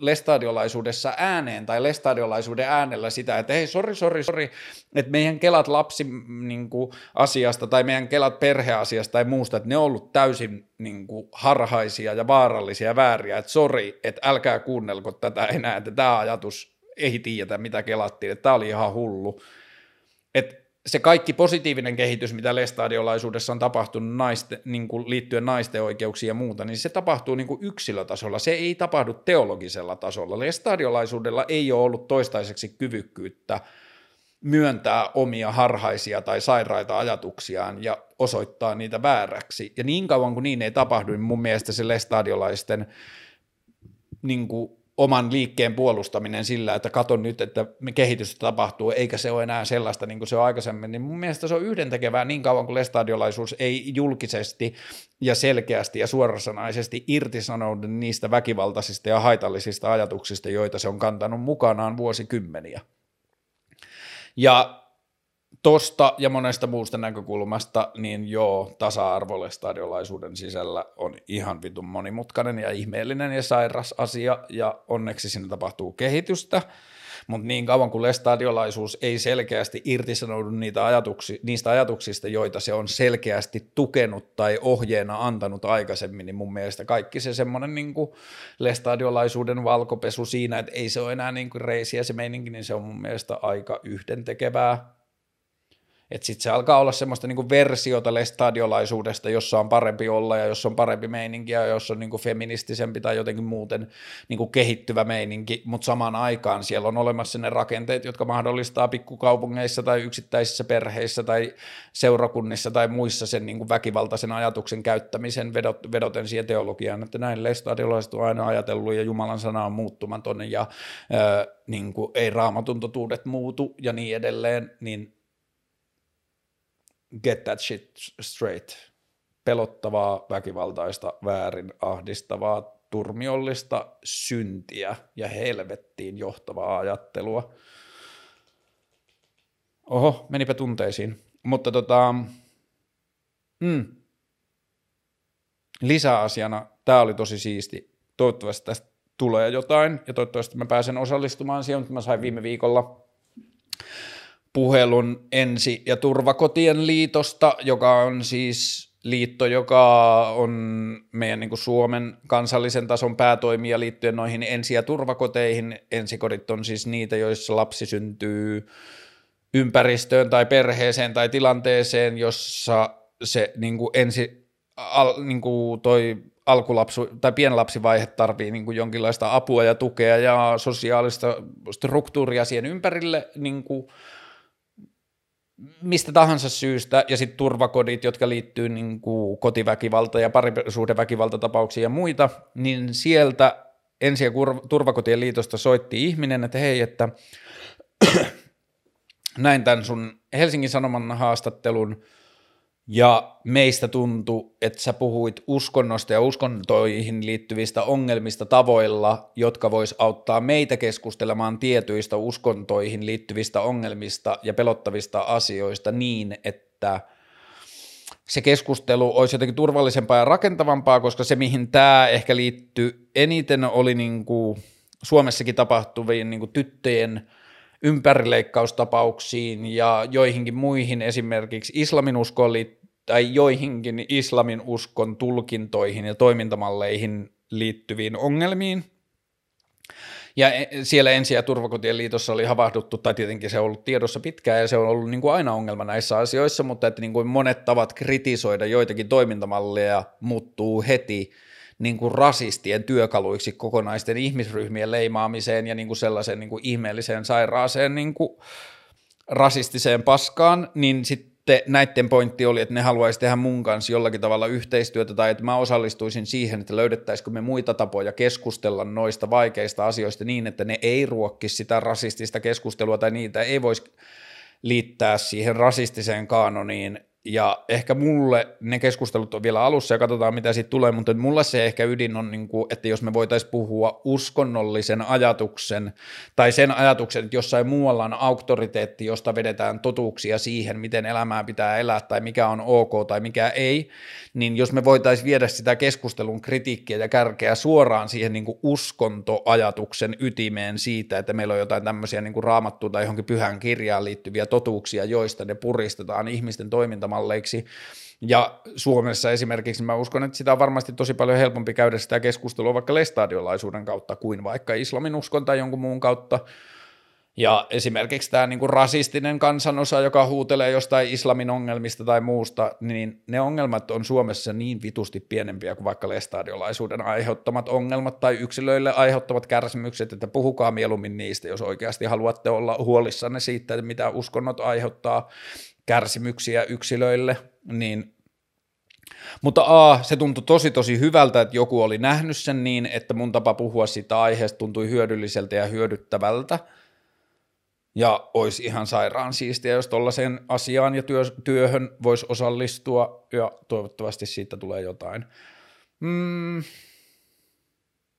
lestadiolaisuudessa ääneen tai lestadiolaisuuden äänellä sitä, että hei, sori, sori, sori, että meidän kelat lapsi niin kuin, asiasta tai meidän kelat perheasiasta tai muusta, että ne on ollut täysin niin kuin, harhaisia ja vaarallisia ja vääriä, että sori, että älkää kuunnelko tätä enää, että tämä ajatus ei tiedä, mitä kelattiin, että tämä oli ihan hullu. Että se kaikki positiivinen kehitys, mitä lestadiolaisuudessa on tapahtunut naiste, niin kuin liittyen naisten oikeuksiin ja muuta, niin se tapahtuu niin kuin yksilötasolla, se ei tapahdu teologisella tasolla. Lestadiolaisuudella ei ole ollut toistaiseksi kyvykkyyttä myöntää omia harhaisia tai sairaita ajatuksiaan ja osoittaa niitä vääräksi. Ja niin kauan kuin niin ei tapahdu, niin mun mielestä se lestadiolaisten niin kuin oman liikkeen puolustaminen sillä, että katon nyt, että kehitystä tapahtuu, eikä se ole enää sellaista niin kuin se on aikaisemmin, niin mun mielestä se on yhdentekevää niin kauan kuin lestadiolaisuus ei julkisesti ja selkeästi ja suorasanaisesti irtisanoudu niistä väkivaltaisista ja haitallisista ajatuksista, joita se on kantanut mukanaan vuosikymmeniä. Ja tosta ja monesta muusta näkökulmasta, niin joo, tasa-arvolle stadiolaisuuden sisällä on ihan vitun monimutkainen ja ihmeellinen ja sairas asia, ja onneksi siinä tapahtuu kehitystä, mutta niin kauan kuin lestadiolaisuus ei selkeästi irtisanoudu niitä ajatuksi, niistä ajatuksista, joita se on selkeästi tukenut tai ohjeena antanut aikaisemmin, niin mun mielestä kaikki se semmoinen niin lestadiolaisuuden valkopesu siinä, että ei se ole enää niin kuin reisiä se meininki, niin se on mun mielestä aika yhdentekevää että sitten se alkaa olla semmoista niinku versiota lestadiolaisuudesta, jossa on parempi olla ja jos on parempi meininki ja jos on niinku feministisempi tai jotenkin muuten niinku kehittyvä meininki, mutta samaan aikaan siellä on olemassa ne rakenteet, jotka mahdollistaa pikkukaupungeissa tai yksittäisissä perheissä tai seurakunnissa tai muissa sen niinku väkivaltaisen ajatuksen käyttämisen vedot, vedoten siihen teologiaan, että näin lestadiolaiset on aina ajatellut ja Jumalan sana on muuttumaton ja ö, niin kuin ei raamatuntotuudet muutu ja niin edelleen, niin get that shit straight. Pelottavaa, väkivaltaista, väärin, ahdistavaa, turmiollista syntiä ja helvettiin johtavaa ajattelua. Oho, menipä tunteisiin. Mutta tota, mm, lisäasiana, tämä oli tosi siisti. Toivottavasti tästä tulee jotain ja toivottavasti mä pääsen osallistumaan siihen, mutta mä sain viime viikolla puhelun ensi- ja turvakotien liitosta, joka on siis liitto, joka on meidän niin Suomen kansallisen tason päätoimija liittyen noihin ensi- ja turvakoteihin. Ensikodit on siis niitä, joissa lapsi syntyy ympäristöön tai perheeseen tai tilanteeseen, jossa se niin kuin ensi, al, niin kuin toi alkulapsu tai pienlapsivaihe tarvii niin kuin jonkinlaista apua ja tukea ja sosiaalista struktuuria siihen ympärille niin kuin mistä tahansa syystä, ja sitten turvakodit, jotka liittyy niin kotiväkivalta- ja parisuhdeväkivaltatapauksiin ja muita, niin sieltä ensi- ja turvakotien liitosta soitti ihminen, että hei, että [clears throat] näin tämän sun Helsingin Sanoman haastattelun, ja meistä tuntui, että sä puhuit uskonnosta ja uskontoihin liittyvistä ongelmista tavoilla, jotka vois auttaa meitä keskustelemaan tietyistä uskontoihin liittyvistä ongelmista ja pelottavista asioista niin, että se keskustelu olisi jotenkin turvallisempaa ja rakentavampaa, koska se, mihin tämä ehkä liittyy eniten, oli niin kuin Suomessakin tapahtuviin niin kuin tyttöjen ympärileikkaustapauksiin ja joihinkin muihin esimerkiksi islamin uskoon tai joihinkin islamin uskon tulkintoihin ja toimintamalleihin liittyviin ongelmiin. Ja e, siellä ensi- ja turvakotien liitossa oli havahduttu, tai tietenkin se on ollut tiedossa pitkään, ja se on ollut niin kuin aina ongelma näissä asioissa, mutta että niin kuin monet tavat kritisoida joitakin toimintamalleja muuttuu heti niin kuin rasistien työkaluiksi kokonaisten ihmisryhmien leimaamiseen ja niin kuin sellaiseen niin kuin ihmeelliseen sairaaseen niin kuin rasistiseen paskaan, niin sitten näiden pointti oli, että ne haluaisi tehdä mun kanssa jollakin tavalla yhteistyötä tai että mä osallistuisin siihen, että löydettäisikö me muita tapoja keskustella noista vaikeista asioista niin, että ne ei ruokkisi sitä rasistista keskustelua tai niitä ei voisi liittää siihen rasistiseen kaanoniin ja ehkä mulle ne keskustelut on vielä alussa ja katsotaan mitä siitä tulee, mutta mulle se ehkä ydin on, niin kuin, että jos me voitaisiin puhua uskonnollisen ajatuksen tai sen ajatuksen, että jossain muualla on auktoriteetti, josta vedetään totuuksia siihen, miten elämää pitää elää tai mikä on ok tai mikä ei, niin jos me voitaisiin viedä sitä keskustelun kritiikkiä ja kärkeä suoraan siihen niin kuin uskontoajatuksen ytimeen siitä, että meillä on jotain tämmöisiä niin kuin raamattua tai johonkin pyhään kirjaan liittyviä totuuksia, joista ne puristetaan ihmisten toimintamalleiksi, ja Suomessa esimerkiksi mä uskon, että sitä on varmasti tosi paljon helpompi käydä sitä keskustelua vaikka lestadiolaisuuden kautta kuin vaikka islamin uskon tai jonkun muun kautta, ja esimerkiksi tämä niin kuin rasistinen kansanosa, joka huutelee jostain islamin ongelmista tai muusta, niin ne ongelmat on Suomessa niin vitusti pienempiä kuin vaikka lestadiolaisuuden aiheuttamat ongelmat tai yksilöille aiheuttamat kärsimykset, että puhukaa mieluummin niistä, jos oikeasti haluatte olla huolissanne siitä, mitä uskonnot aiheuttaa kärsimyksiä yksilöille, niin mutta A, se tuntui tosi tosi hyvältä, että joku oli nähnyt sen niin, että mun tapa puhua siitä aiheesta tuntui hyödylliseltä ja hyödyttävältä – ja olisi ihan sairaan siistiä, jos tuollaiseen asiaan ja työ, työhön voisi osallistua, ja toivottavasti siitä tulee jotain. Mm,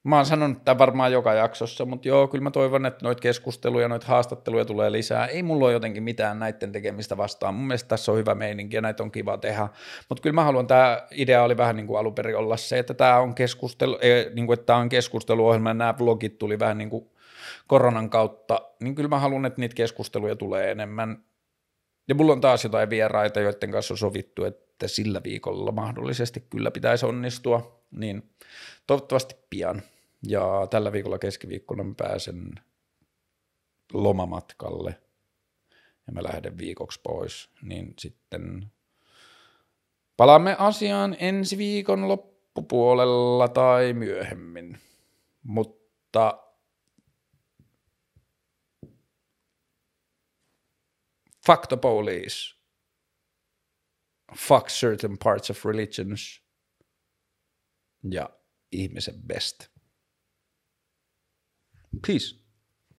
mä oon sanonut tämän varmaan joka jaksossa, mutta joo, kyllä mä toivon, että noita keskusteluja, noita haastatteluja tulee lisää. Ei mulla ole jotenkin mitään näiden tekemistä vastaan. Mun mielestä tässä on hyvä meininki ja näitä on kiva tehdä. Mutta kyllä mä haluan, tämä idea oli vähän niin kuin alun perin olla se, että tämä on keskustelu, niin kuin, että tämä on keskusteluohjelma ja nämä vlogit tuli vähän niin kuin koronan kautta, niin kyllä mä haluan, että niitä keskusteluja tulee enemmän. Ja mulla on taas jotain vieraita, joiden kanssa on sovittu, että sillä viikolla mahdollisesti kyllä pitäisi onnistua, niin toivottavasti pian. Ja tällä viikolla keskiviikkona mä pääsen lomamatkalle ja mä lähden viikoksi pois, niin sitten palaamme asiaan ensi viikon loppupuolella tai myöhemmin. Mutta fuck the police, fuck certain parts of religions ja ihmisen best. Please